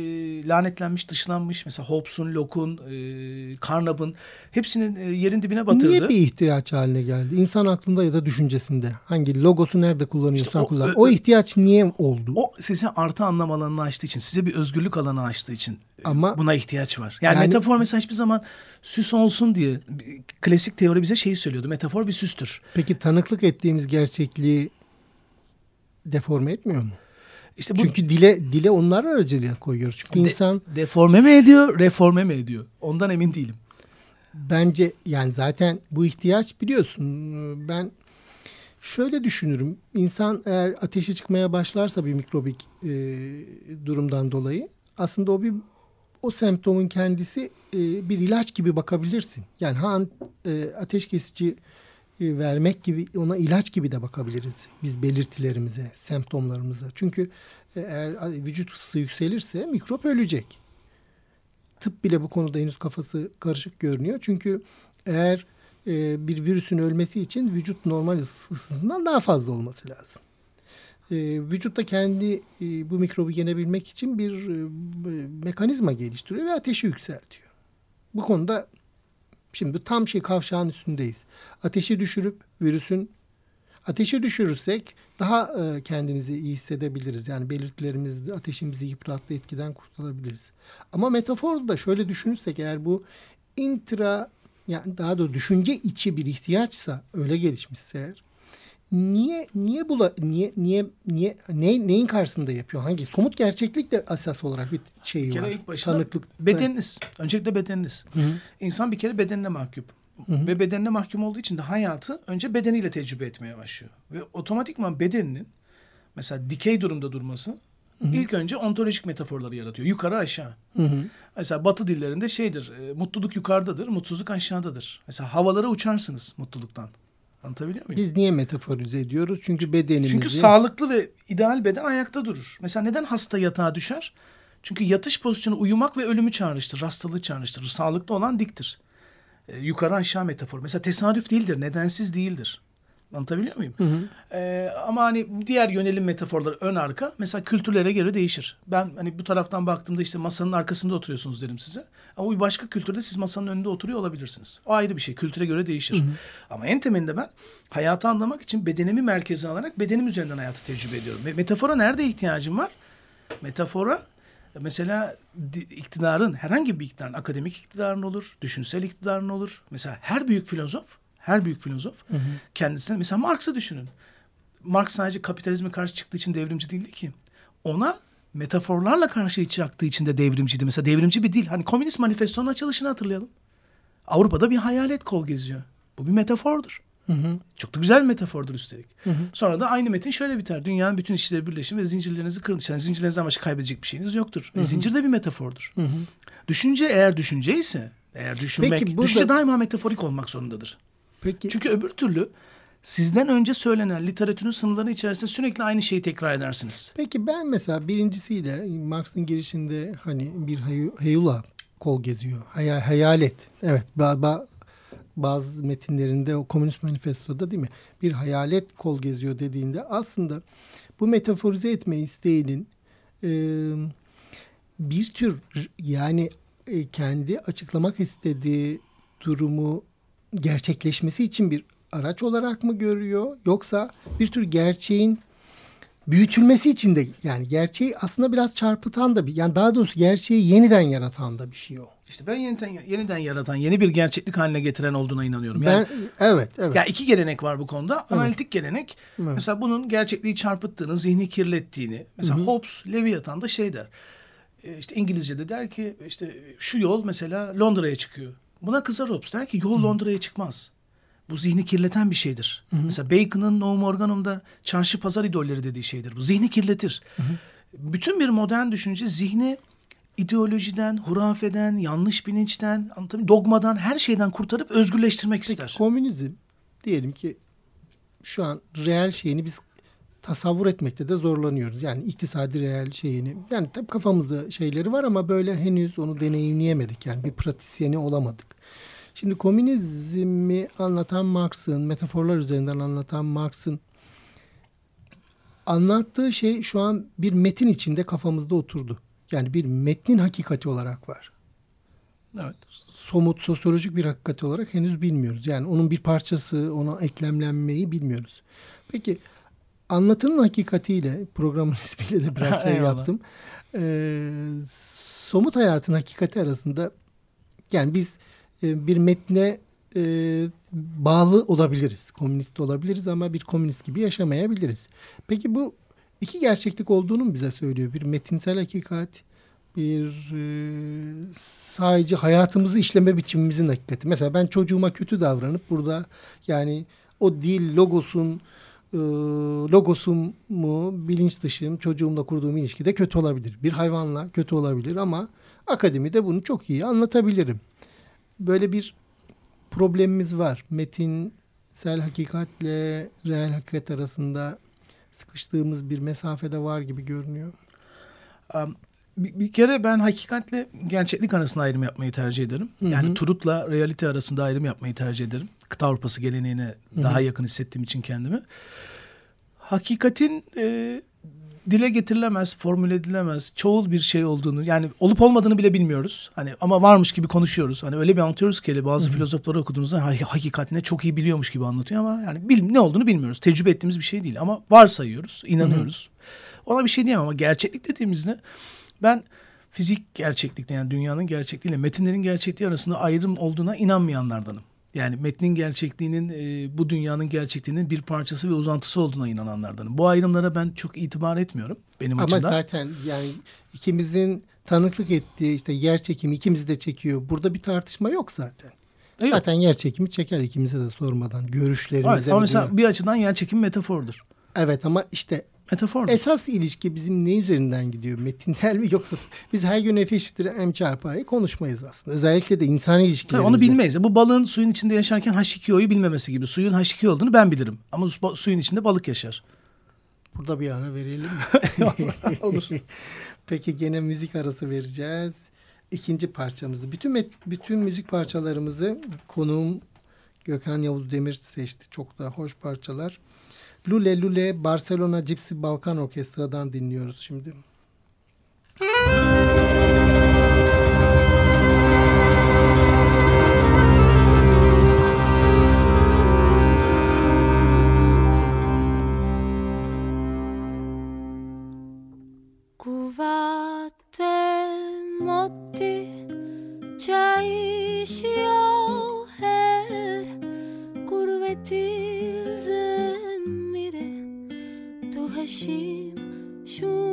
lanetlenmiş, dışlanmış. Mesela Hobbes'un, Locke'un, e, Carnap'ın hepsinin e, yerin dibine batırdı. Niye bir ihtiyaç haline geldi? İnsan aklında ya da düşüncesinde. Hangi logosu nerede kullanıyorsan İşte o- kullan. O ihtiyaç niye oldu? O size artı anlam alanını açtığı için, size bir özgürlük alanı açtığı için e, Ama- buna ihtiyaç var. Yani, Yani- metafor mesela hiçbir zaman süs olsun diye klasik teori bize şeyi söylüyordu. Metafor bir süstür. Peki tanıklık ettiğimiz gerçekliği deforme etmiyor mu? İşte bu Çünkü dile dile onlar aracılığıyla koyuyoruz. Çünkü de- insan deforme mi ediyor, reforme mi ediyor? Ondan emin değilim. bence yani zaten bu ihtiyaç biliyorsun. Ben şöyle düşünürüm. İnsan eğer ateşe çıkmaya başlarsa bir mikrobik e, durumdan dolayı aslında o bir o semptomun kendisi e, bir ilaç gibi bakabilirsin. Yani ha e, ateş kesici vermek gibi ona ilaç gibi de bakabiliriz biz belirtilerimize, semptomlarımıza. Çünkü e, eğer vücut ısısı yükselirse mikrop ölecek. Tıp bile bu konuda henüz kafası karışık görünüyor. Çünkü eğer e, bir virüsün ölmesi için vücut normal ısısından daha fazla olması lazım. E, vücutta kendi e, bu mikrobu yenebilmek için bir e, mekanizma geliştiriyor ve ateşi yükseltiyor. Bu konuda şimdi tam şey kavşağın üstündeyiz. Ateşi düşürüp virüsün ateşi düşürürsek daha e, kendimizi iyi hissedebiliriz. Yani belirtilerimiz ateşimizi yıprattığı etkiden kurtulabiliriz. Ama metaforda da şöyle düşünürsek eğer bu intra yani daha doğrusu düşünce içi bir ihtiyaçsa öyle gelişmişse eğer niye niye bula niye niye niye ne, neyin karşısında yapıyor? Hangi somut gerçeklik de esas olarak bir kere var. ilk başta Tanıklık. bedeniniz. Öncelikle bedeniniz. İnsan bir kere bedenine mahkum. Ve bedenine mahkum olduğu için de hayatı önce bedeniyle tecrübe etmeye başlıyor. Ve otomatikman bedeninin mesela dikey durumda durması ilk önce ontolojik metaforları yaratıyor. Yukarı aşağı. Mesela batı dillerinde şeydir. e, mutluluk yukarıdadır, mutsuzluk aşağıdadır. Mesela havalara uçarsınız mutluluktan. Anlatabiliyor muyum? Biz niye metaforize ediyoruz? Çünkü bedenimizi Çünkü sağlıklı ve ideal beden ayakta durur. Mesela neden hasta yatağa düşer? Çünkü yatış pozisyonu uyumak ve ölümü çağrıştırır, hastalığı çağrıştırır. Sağlıklı olan diktir. Ee, yukarı aşağı metafor. Mesela tesadüf değildir, nedensiz değildir. Anlatabiliyor muyum? Ee, ama hani diğer yönelim metaforları ön arka mesela kültürlere göre değişir. Ben hani bu taraftan baktığımda işte masanın arkasında oturuyorsunuz derim size. Ama bir başka kültürde siz masanın önünde oturuyor olabilirsiniz. O ayrı bir şey. Kültüre göre değişir. Ama en temelinde ben hayatı anlamak için bedenimi merkeze alarak bedenim üzerinden hayatı tecrübe ediyorum. Ve metafora nerede ihtiyacım var? Metafora Mesela iktidarın herhangi bir iktidarın akademik iktidarın olur, düşünsel iktidarın olur. Mesela her büyük filozof, her büyük filozof hı hı. kendisine mesela Marx'ı düşünün. Marx sadece kapitalizme karşı çıktığı için devrimci değildi ki. Ona metaforlarla karşı çıktığı için de devrimciydi. Mesela devrimci bir dil. Hani Komünist Manifesto'nun açılışını hatırlayalım. Avrupa'da bir hayalet kol geziyor. Bu bir metafordur. Hı hı. Çok da güzel bir metafordur üstelik. Hı hı. Sonra da aynı metin şöyle biter. Dünyanın bütün işleri birleşin ve zincirlerinizi kırın. Yani zincirlerinizden başka kaybedecek bir şeyiniz yoktur. Hı hı. E, zincir de bir metafordur. Hı hı. Düşünce eğer düşünce ise, eğer düşünmek, Peki, burada... düşünce daima metaforik olmak zorundadır. Peki. Çünkü öbür türlü sizden önce söylenen literatürün sınırları içerisinde sürekli aynı şeyi tekrar edersiniz. Peki ben mesela birincisiyle Marx'ın girişinde hani bir heyula kol geziyor. Hay hayalet. Evet. Ba bazı metinlerinde o Komünist Manifesto'da değil mi? Bir hayalet kol geziyor dediğinde aslında bu metaforize etme isteğinin e, bir tür yani e, kendi açıklamak istediği durumu gerçekleşmesi için bir araç olarak mı görüyor yoksa bir tür gerçeğin büyütülmesi için de yani gerçeği aslında biraz çarpıtan da bir yani daha doğrusu gerçeği yeniden yaratan da bir şey o. İşte ben yeniden yeniden yaratan, yeni bir gerçeklik haline getiren olduğuna inanıyorum. Yani, ben evet, evet. Ya iki gelenek var bu konuda. Evet. Analitik gelenek evet. mesela bunun gerçekliği çarpıttığını, zihni kirlettiğini. Mesela Hı-hı. Hobbes, Leviathan da şey der. E, işte İngilizce'de der ki işte şu yol mesela Londra'ya çıkıyor. Buna kızar Hobbes der ki yol Londra'ya çıkmaz. Bu zihni kirleten bir şeydir. Hı hı. Mesela Bacon'ın No Morganum'da çarşı pazar idolleri dediği şeydir. Bu zihni kirletir. Hı hı. Bütün bir modern düşünce zihni ideolojiden, hurafeden, yanlış bilinçten, dogmadan, her şeyden kurtarıp özgürleştirmek Peki, ister. komünizm diyelim ki şu an reel şeyini biz tasavvur etmekte de zorlanıyoruz. Yani iktisadi reel şeyini. Yani tabii kafamızda şeyleri var ama böyle henüz onu deneyimleyemedik. Yani bir pratisyeni olamadık. Şimdi komünizmi anlatan Marx'ın, metaforlar üzerinden anlatan Marx'ın anlattığı şey şu an bir metin içinde kafamızda oturdu. Yani bir metnin hakikati olarak var. Evet. Somut, sosyolojik bir hakikati olarak henüz bilmiyoruz. Yani onun bir parçası, ona eklemlenmeyi bilmiyoruz. Peki anlatının hakikatiyle, programın <laughs> ismiyle de biraz <laughs> şey yaptım. Ee, somut hayatın hakikati arasında yani biz e, bir metne e, bağlı olabiliriz. Komünist olabiliriz ama bir komünist gibi yaşamayabiliriz. Peki bu iki gerçeklik olduğunu mu bize söylüyor? Bir metinsel hakikat, bir e, sadece hayatımızı işleme biçimimizin hakikati. Mesela ben çocuğuma kötü davranıp burada yani o dil logosun e, logosum mu bilinç dışım çocuğumla kurduğum ilişkide kötü olabilir. Bir hayvanla kötü olabilir ama akademide bunu çok iyi anlatabilirim böyle bir problemimiz var. Metinsel hakikatle reel hakikat arasında sıkıştığımız bir mesafede var gibi görünüyor. Um, bir, bir kere ben hakikatle gerçeklik arasında ayrım yapmayı tercih ederim. Hı hı. Yani turutla realite arasında ayrım yapmayı tercih ederim. Kıta Avrupası geleneğine hı hı. daha yakın hissettiğim için kendimi. Hakikatin e, dile getirilemez, formüle edilemez, çoğul bir şey olduğunu yani olup olmadığını bile bilmiyoruz. Hani ama varmış gibi konuşuyoruz. Hani öyle bir anlatıyoruz ki bazı Hı-hı. filozofları okuduğunuzda hakikatine çok iyi biliyormuş gibi anlatıyor ama yani bil, ne olduğunu bilmiyoruz. Tecrübe ettiğimiz bir şey değil ama varsayıyoruz, inanıyoruz. Hı-hı. Ona bir şey diyemem ama gerçeklik dediğimizde ben fizik gerçeklikle yani dünyanın gerçekliğiyle metinlerin gerçekliği arasında ayrım olduğuna inanmayanlardanım. Yani metnin gerçekliğinin e, bu dünyanın gerçekliğinin bir parçası ve uzantısı olduğuna inananlardanım. Bu ayrımlara ben çok itibar etmiyorum benim Ama açımdan. Ama zaten yani ikimizin tanıklık ettiği işte yer çekimi ikimizi de çekiyor. Burada bir tartışma yok zaten. Evet. Zaten yer çekimi çeker ikimize de sormadan görüşlerimize. Evet, ama mesela bir açıdan yer çekimi metafordur. Evet ama işte Metafor. Esas ilişki bizim ne üzerinden gidiyor? Metinsel mi yoksa biz her gün F eşittir M çarpı A'yı konuşmayız aslında. Özellikle de insan ilişkilerimizi. Onu bilmeyiz. Bu balığın suyun içinde yaşarken H2O'yu bilmemesi gibi. Suyun H2O olduğunu ben bilirim. Ama suyun içinde balık yaşar. Burada bir ara verelim mi? <laughs> Olur. <laughs> Peki gene müzik arası vereceğiz. İkinci parçamızı. Bütün met, bütün müzik parçalarımızı konuğum Gökhan Yavuz Demir seçti. Çok da hoş parçalar. Lule Lule Barcelona Gypsy Balkan Orkestra'dan dinliyoruz şimdi. 心胸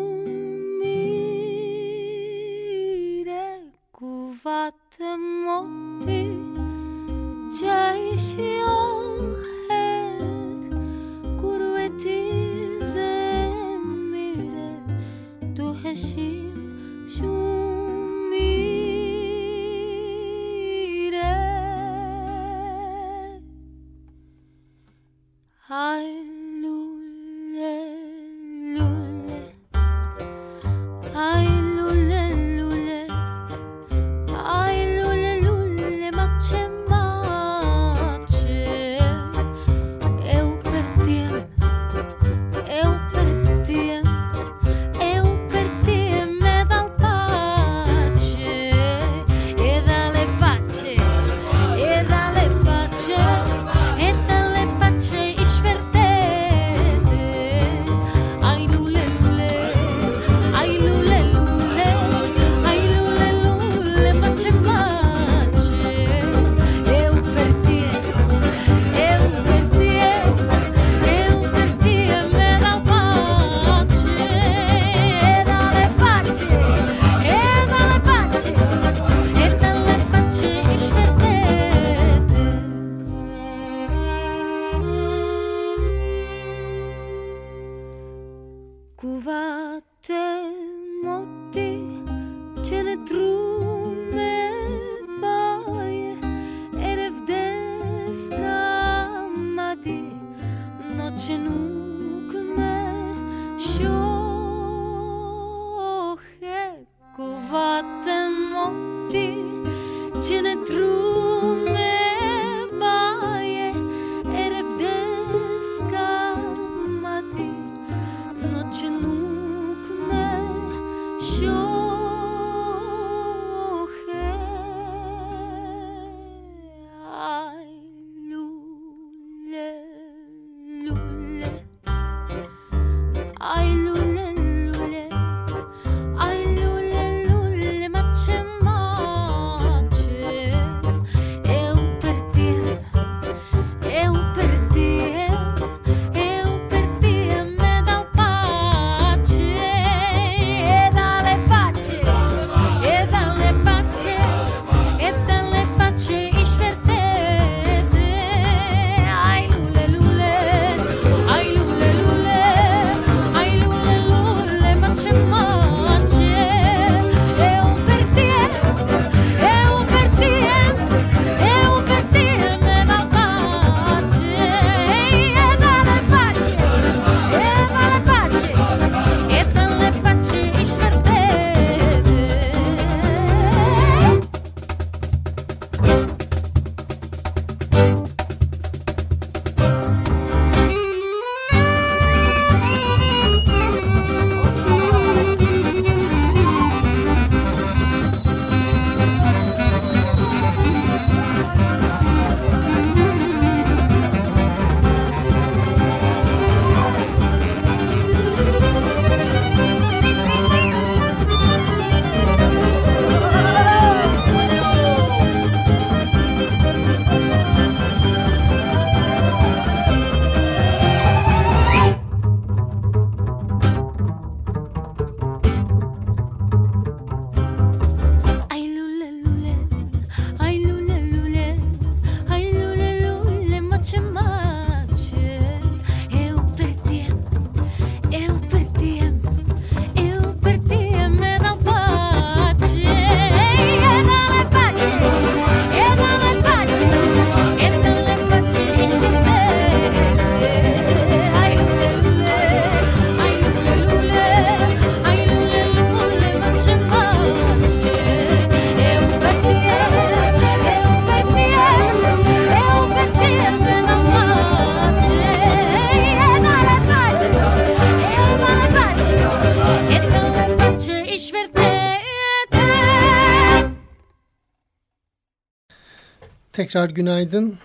Tekrar günaydın.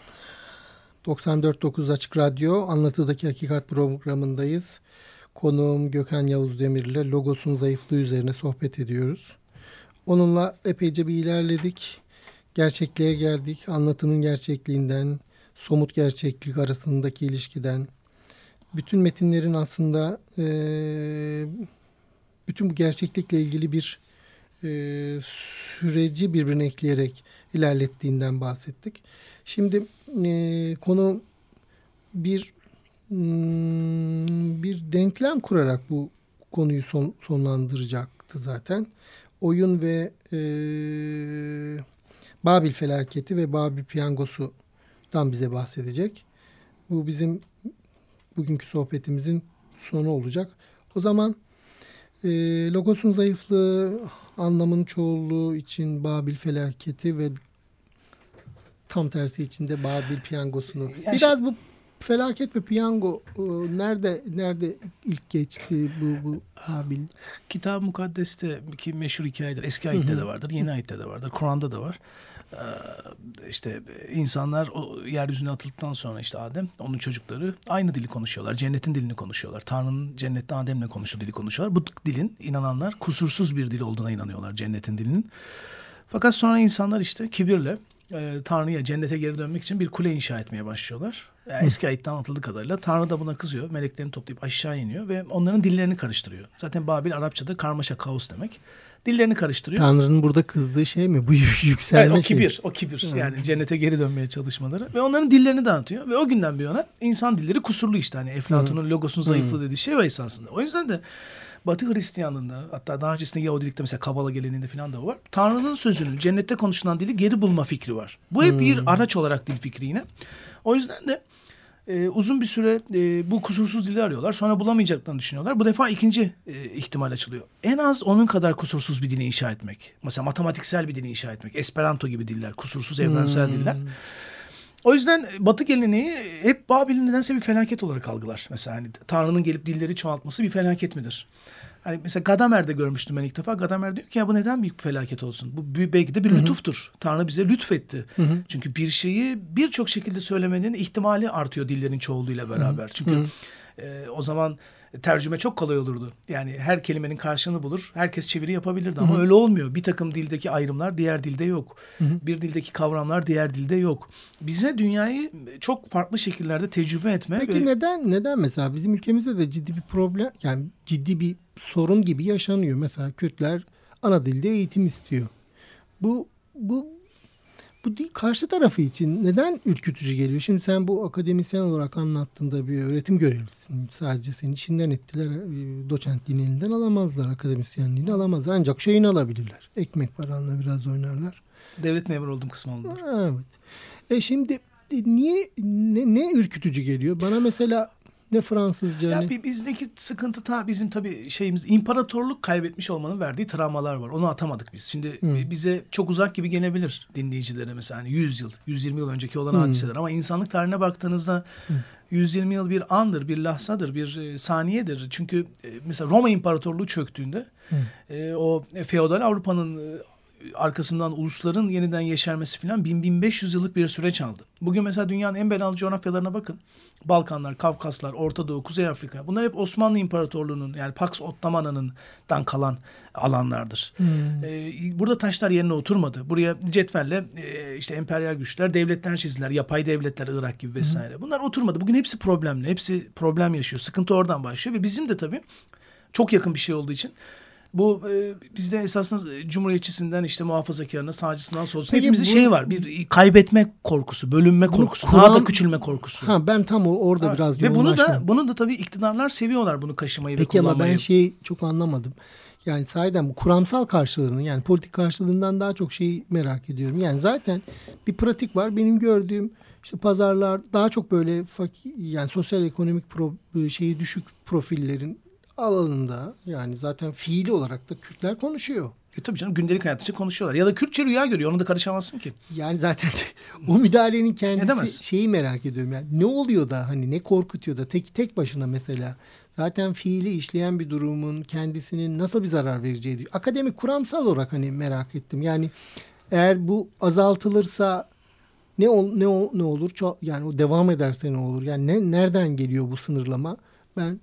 94.9 Açık Radyo Anlatıdaki Hakikat programındayız. Konuğum Gökhan Yavuz Demir ile logosun zayıflığı üzerine sohbet ediyoruz. Onunla epeyce bir ilerledik. gerçekliğe geldik. Anlatının gerçekliğinden, somut gerçeklik arasındaki ilişkiden. Bütün metinlerin aslında bütün bu gerçeklikle ilgili bir e, süreci birbirine ekleyerek ilerlettiğinden bahsettik. Şimdi e, konu bir hmm, bir denklem kurarak bu konuyu son, sonlandıracaktı zaten. Oyun ve e, Babil felaketi ve Babil piyangosudan bize bahsedecek. Bu bizim bugünkü sohbetimizin sonu olacak. O zaman e, logosun zayıflığı, anlamın çoğulluğu için Babil felaketi ve tam tersi içinde Babil piyangosunu. Yani Biraz şey, bu felaket ve piyango e, nerede nerede ilk geçti bu bu Babil? Kitab-ı Mukaddes'te ki meşhur hikayedir. Eski ayette de vardır, yeni ayette de vardır. Kur'an'da da var. Ee, işte insanlar o yeryüzüne atıldıktan sonra işte Adem, onun çocukları aynı dili konuşuyorlar. Cennetin dilini konuşuyorlar. Tanrı'nın cennette Adem'le konuştuğu dili konuşuyorlar. Bu dilin inananlar kusursuz bir dil olduğuna inanıyorlar cennetin dilinin. Fakat sonra insanlar işte kibirle e, Tanrı'ya cennete geri dönmek için bir kule inşa etmeye başlıyorlar. Yani eski ayette anlatıldığı kadarıyla Tanrı da buna kızıyor. Meleklerini toplayıp aşağı iniyor ve onların dillerini karıştırıyor. Zaten Babil Arapçada karmaşa, kaos demek. Dillerini karıştırıyor. Tanrı'nın burada kızdığı şey mi? Bu <laughs> yükselme evet, o kibir, şey. o kibir. Evet. Yani cennete geri dönmeye çalışmaları ve onların dillerini dağıtıyor ve o günden bir yana insan dilleri kusurlu işte hani Eflatun'un logosun zayıflığı dediği şey o esasında. O yüzden de Batı Hristiyanlığında hatta daha öncesinde Yahudilikte mesela Kabala geleneğinde falan da var. Tanrı'nın sözünü cennette konuşulan dili geri bulma fikri var. Bu hep hmm. bir araç olarak dil fikri yine. O yüzden de e, uzun bir süre e, bu kusursuz dili arıyorlar. Sonra bulamayacaklarını düşünüyorlar. Bu defa ikinci e, ihtimal açılıyor. En az onun kadar kusursuz bir dili inşa etmek. Mesela matematiksel bir dili inşa etmek. Esperanto gibi diller. Kusursuz evrensel hmm. diller. O yüzden Batı geleneği hep Babil'i nedense bir felaket olarak algılar. Mesela hani Tanrı'nın gelip dilleri çoğaltması bir felaket midir? Hani mesela Gadamer'de görmüştüm ben ilk defa. Gadamer diyor ki ya bu neden büyük bir felaket olsun? Bu belki de bir lütuftur. Hı hı. Tanrı bize lütfetti. Hı hı. Çünkü bir şeyi birçok şekilde söylemenin ihtimali artıyor dillerin çoğulluğuyla beraber. Hı hı. Çünkü hı hı. E, o zaman tercüme çok kolay olurdu. Yani her kelimenin karşılığını bulur. Herkes çeviri yapabilirdi ama Hı-hı. öyle olmuyor. Bir takım dildeki ayrımlar diğer dilde yok. Hı-hı. Bir dildeki kavramlar diğer dilde yok. Bize dünyayı çok farklı şekillerde tecrübe etme. Peki ve... neden neden mesela bizim ülkemizde de ciddi bir problem yani ciddi bir sorun gibi yaşanıyor. Mesela Kürtler ana dilde eğitim istiyor. Bu bu bu değil, karşı tarafı için neden ürkütücü geliyor? Şimdi sen bu akademisyen olarak anlattığında bir öğretim görevlisin. Sadece senin içinden ettiler. E, doçentliğini elinden alamazlar. Akademisyenliğini alamazlar. Ancak şeyini alabilirler. Ekmek paranla biraz oynarlar. Devlet memuru oldum kısmı oldular. Evet. E şimdi e, niye ne, ne ürkütücü geliyor? Bana mesela ne Fransızca ya ne... bizdeki sıkıntı ta bizim tabii şeyimiz imparatorluk kaybetmiş olmanın verdiği travmalar var. Onu atamadık biz. Şimdi hmm. bize çok uzak gibi gelebilir dinleyicilere mesela hani 100 yıl, 120 yıl önceki olan hmm. hadiseler ama insanlık tarihine baktığınızda hmm. 120 yıl bir andır, bir lahzadır, bir e, saniyedir. Çünkü e, mesela Roma İmparatorluğu çöktüğünde hmm. o feodal Avrupa'nın arkasından ulusların yeniden yeşermesi falan 1000-1500 yıllık bir süreç aldı. Bugün mesela dünyanın en belalı coğrafyalarına bakın. Balkanlar, Kafkaslar, Orta Doğu, Kuzey Afrika. Bunlar hep Osmanlı İmparatorluğu'nun yani Pax Ottomana'nın kalan alanlardır. Hmm. Ee, burada taşlar yerine oturmadı. Buraya cetvelle e, işte emperyal güçler, devletler çizdiler. Yapay devletler, Irak gibi vesaire. Hmm. Bunlar oturmadı. Bugün hepsi problemli. Hepsi problem yaşıyor. Sıkıntı oradan başlıyor ve bizim de tabii çok yakın bir şey olduğu için bu e, bizde esasında e, cumhuriyetçisinden işte muhafazakarına, sağcısından solcusuna hepimizin şeyi var. Bir kaybetme korkusu, bölünme korkusu, Kur'an, daha da küçülme korkusu. Ha ben tam orada ha, biraz Ve bunu da bunu da tabii iktidarlar seviyorlar bunu kaşımayı Peki ve kullanmayı. Peki ama ben şeyi çok anlamadım. Yani sahiden bu kuramsal karşılığını yani politik karşılığından daha çok şeyi merak ediyorum. Yani zaten bir pratik var. Benim gördüğüm işte pazarlar daha çok böyle fakir yani sosyal ekonomik pro, şeyi düşük profillerin alanında yani zaten fiili olarak da Kürtler konuşuyor. E tabii canım gündelik hayat için konuşuyorlar. Ya da Kürtçe rüya görüyor. Onu da karışamazsın ki. Yani zaten <laughs> o müdahalenin kendisi Edemez. şeyi merak ediyorum. Yani ne oluyor da hani ne korkutuyor da tek tek başına mesela zaten fiili işleyen bir durumun kendisinin nasıl bir zarar vereceği diyor. Akademik kuramsal olarak hani merak ettim. Yani eğer bu azaltılırsa ne ol, ne ol, ne olur? Çok, yani o devam ederse ne olur? Yani ne nereden geliyor bu sınırlama? Ben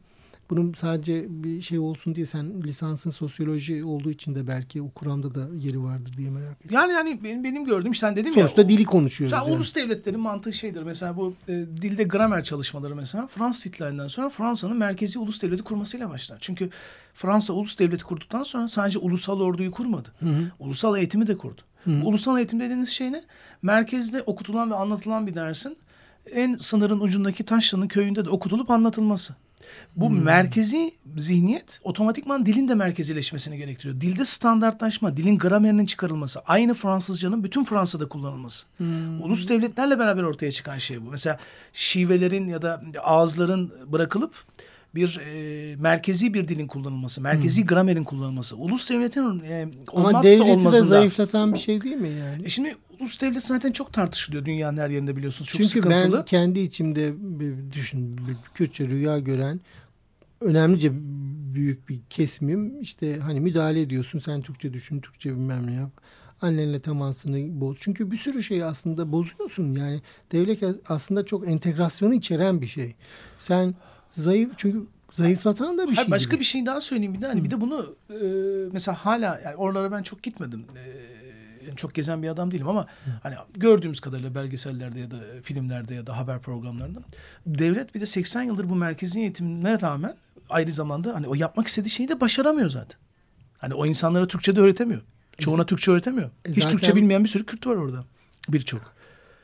bunun sadece bir şey olsun diye sen lisansın sosyoloji olduğu için de belki o kuramda da yeri vardır diye merak ediyorum. Yani yani benim, benim gördüğüm işte hani dedim Sonuçta ya. dili konuşuyoruz. Yani. ulus devletlerin mantığı şeydir. Mesela bu e, dilde gramer çalışmaları mesela Fransız ihtilalinden sonra Fransa'nın merkezi ulus devleti kurmasıyla başlar. Çünkü Fransa ulus devleti kurduktan sonra sadece ulusal orduyu kurmadı. Ulusal eğitimi de kurdu. Ulusal eğitim dediğiniz şey ne? Merkezde okutulan ve anlatılan bir dersin en sınırın ucundaki Taşlı'nın köyünde de okutulup anlatılması. Bu merkezi zihniyet otomatikman dilin de merkezileşmesini gerektiriyor. Dilde standartlaşma, dilin gramerinin çıkarılması, aynı Fransızcanın bütün Fransa'da kullanılması. Ulus devletlerle beraber ortaya çıkan şey bu. Mesela şivelerin ya da ağızların bırakılıp bir e, merkezi bir dilin kullanılması, merkezi gramerin kullanılması. Ulus devletin e, Ama olmazsa devleti de olmazında. zayıflatan bir şey değil mi yani? E şimdi ulus devlet zaten çok tartışılıyor dünyanın her yerinde biliyorsunuz. Çok Çünkü sıkıntılı. ben kendi içimde bir düşün bir Kürtçe rüya gören önemlice büyük bir kesimim işte hani müdahale ediyorsun sen Türkçe düşün Türkçe bilmem ne yap annenle temasını boz. Çünkü bir sürü şeyi aslında bozuyorsun yani devlet aslında çok entegrasyonu içeren bir şey. Sen zayıf çünkü zayıflatan da bir Hayır, şey. başka gibi. bir şey daha söyleyeyim bir de hani bir de bunu e, mesela hala yani oralara ben çok gitmedim. E, yani çok gezen bir adam değilim ama hani gördüğümüz kadarıyla belgesellerde ya da filmlerde ya da haber programlarında devlet bir de 80 yıldır bu merkezi eğitimine rağmen aynı zamanda hani o yapmak istediği şeyi de başaramıyor zaten. Hani o insanlara Türkçe de öğretemiyor. Çoğuna Türkçe öğretemiyor. E Hiç zaten- Türkçe bilmeyen bir sürü Kürt var orada. Birçok.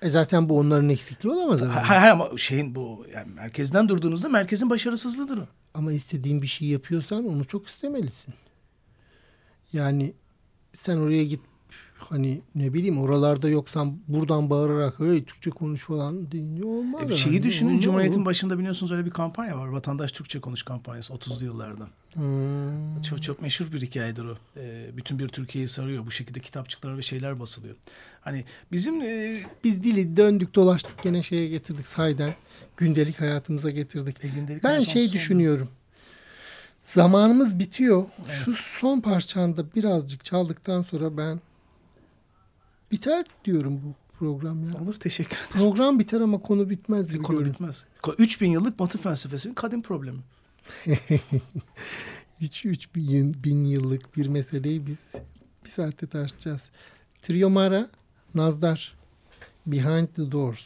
E zaten bu onların eksikliği olamaz ama. Hayır hayır ama şeyin bu yani merkezden durduğunuzda merkezin başarısızlığıdır o. Ama istediğin bir şey yapıyorsan onu çok istemelisin. Yani sen oraya git hani ne bileyim oralarda yoksan buradan bağırarak hey Türkçe konuş falan deyince olmaz. E bir şeyi yani. düşünün. Olmaz Cumhuriyet'in o. başında biliyorsunuz öyle bir kampanya var. Vatandaş Türkçe konuş kampanyası 30'lu yıllardan. Hmm. Çok çok meşhur bir hikayedir o. E, bütün bir Türkiye'yi sarıyor. Bu şekilde kitapçıklar ve şeyler basılıyor. Hani bizim e, Biz dili döndük dolaştık gene şeye getirdik sayden. Gündelik hayatımıza getirdik. e, gündelik Ben şey sonunda- düşünüyorum. Zamanımız bitiyor. Şu son parçanda birazcık çaldıktan sonra ben biter diyorum bu program ya. Olur teşekkür ederim. Program biter ama konu bitmez gibi Konu görünüyor. bitmez. Ko- 3000 yıllık Batı felsefesinin kadim problemi. <laughs> 3 üç bin, bin yıllık bir meseleyi biz bir saatte tartışacağız. Triomara, Nazdar, Behind the Doors.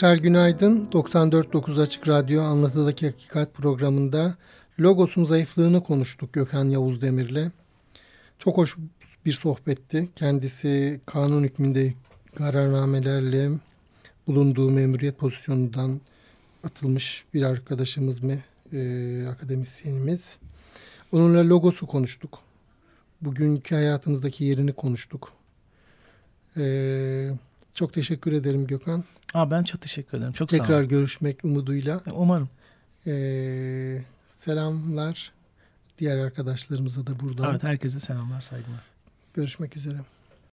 Tekrar günaydın. 94.9 Açık Radyo Anlatıdaki Hakikat programında Logos'un zayıflığını konuştuk Gökhan Yavuz Demir'le. Çok hoş bir sohbetti. Kendisi kanun hükmünde kararnamelerle bulunduğu memuriyet pozisyonundan atılmış bir arkadaşımız mı, e, akademisyenimiz. Onunla logosu konuştuk. Bugünkü hayatımızdaki yerini konuştuk. E, çok teşekkür ederim Gökhan. Aa, ben çok teşekkür ederim. Çok sağ Tekrar olun. görüşmek umuduyla. Umarım. E, selamlar diğer arkadaşlarımıza da buradan. Evet herkese selamlar saygılar. Görüşmek üzere.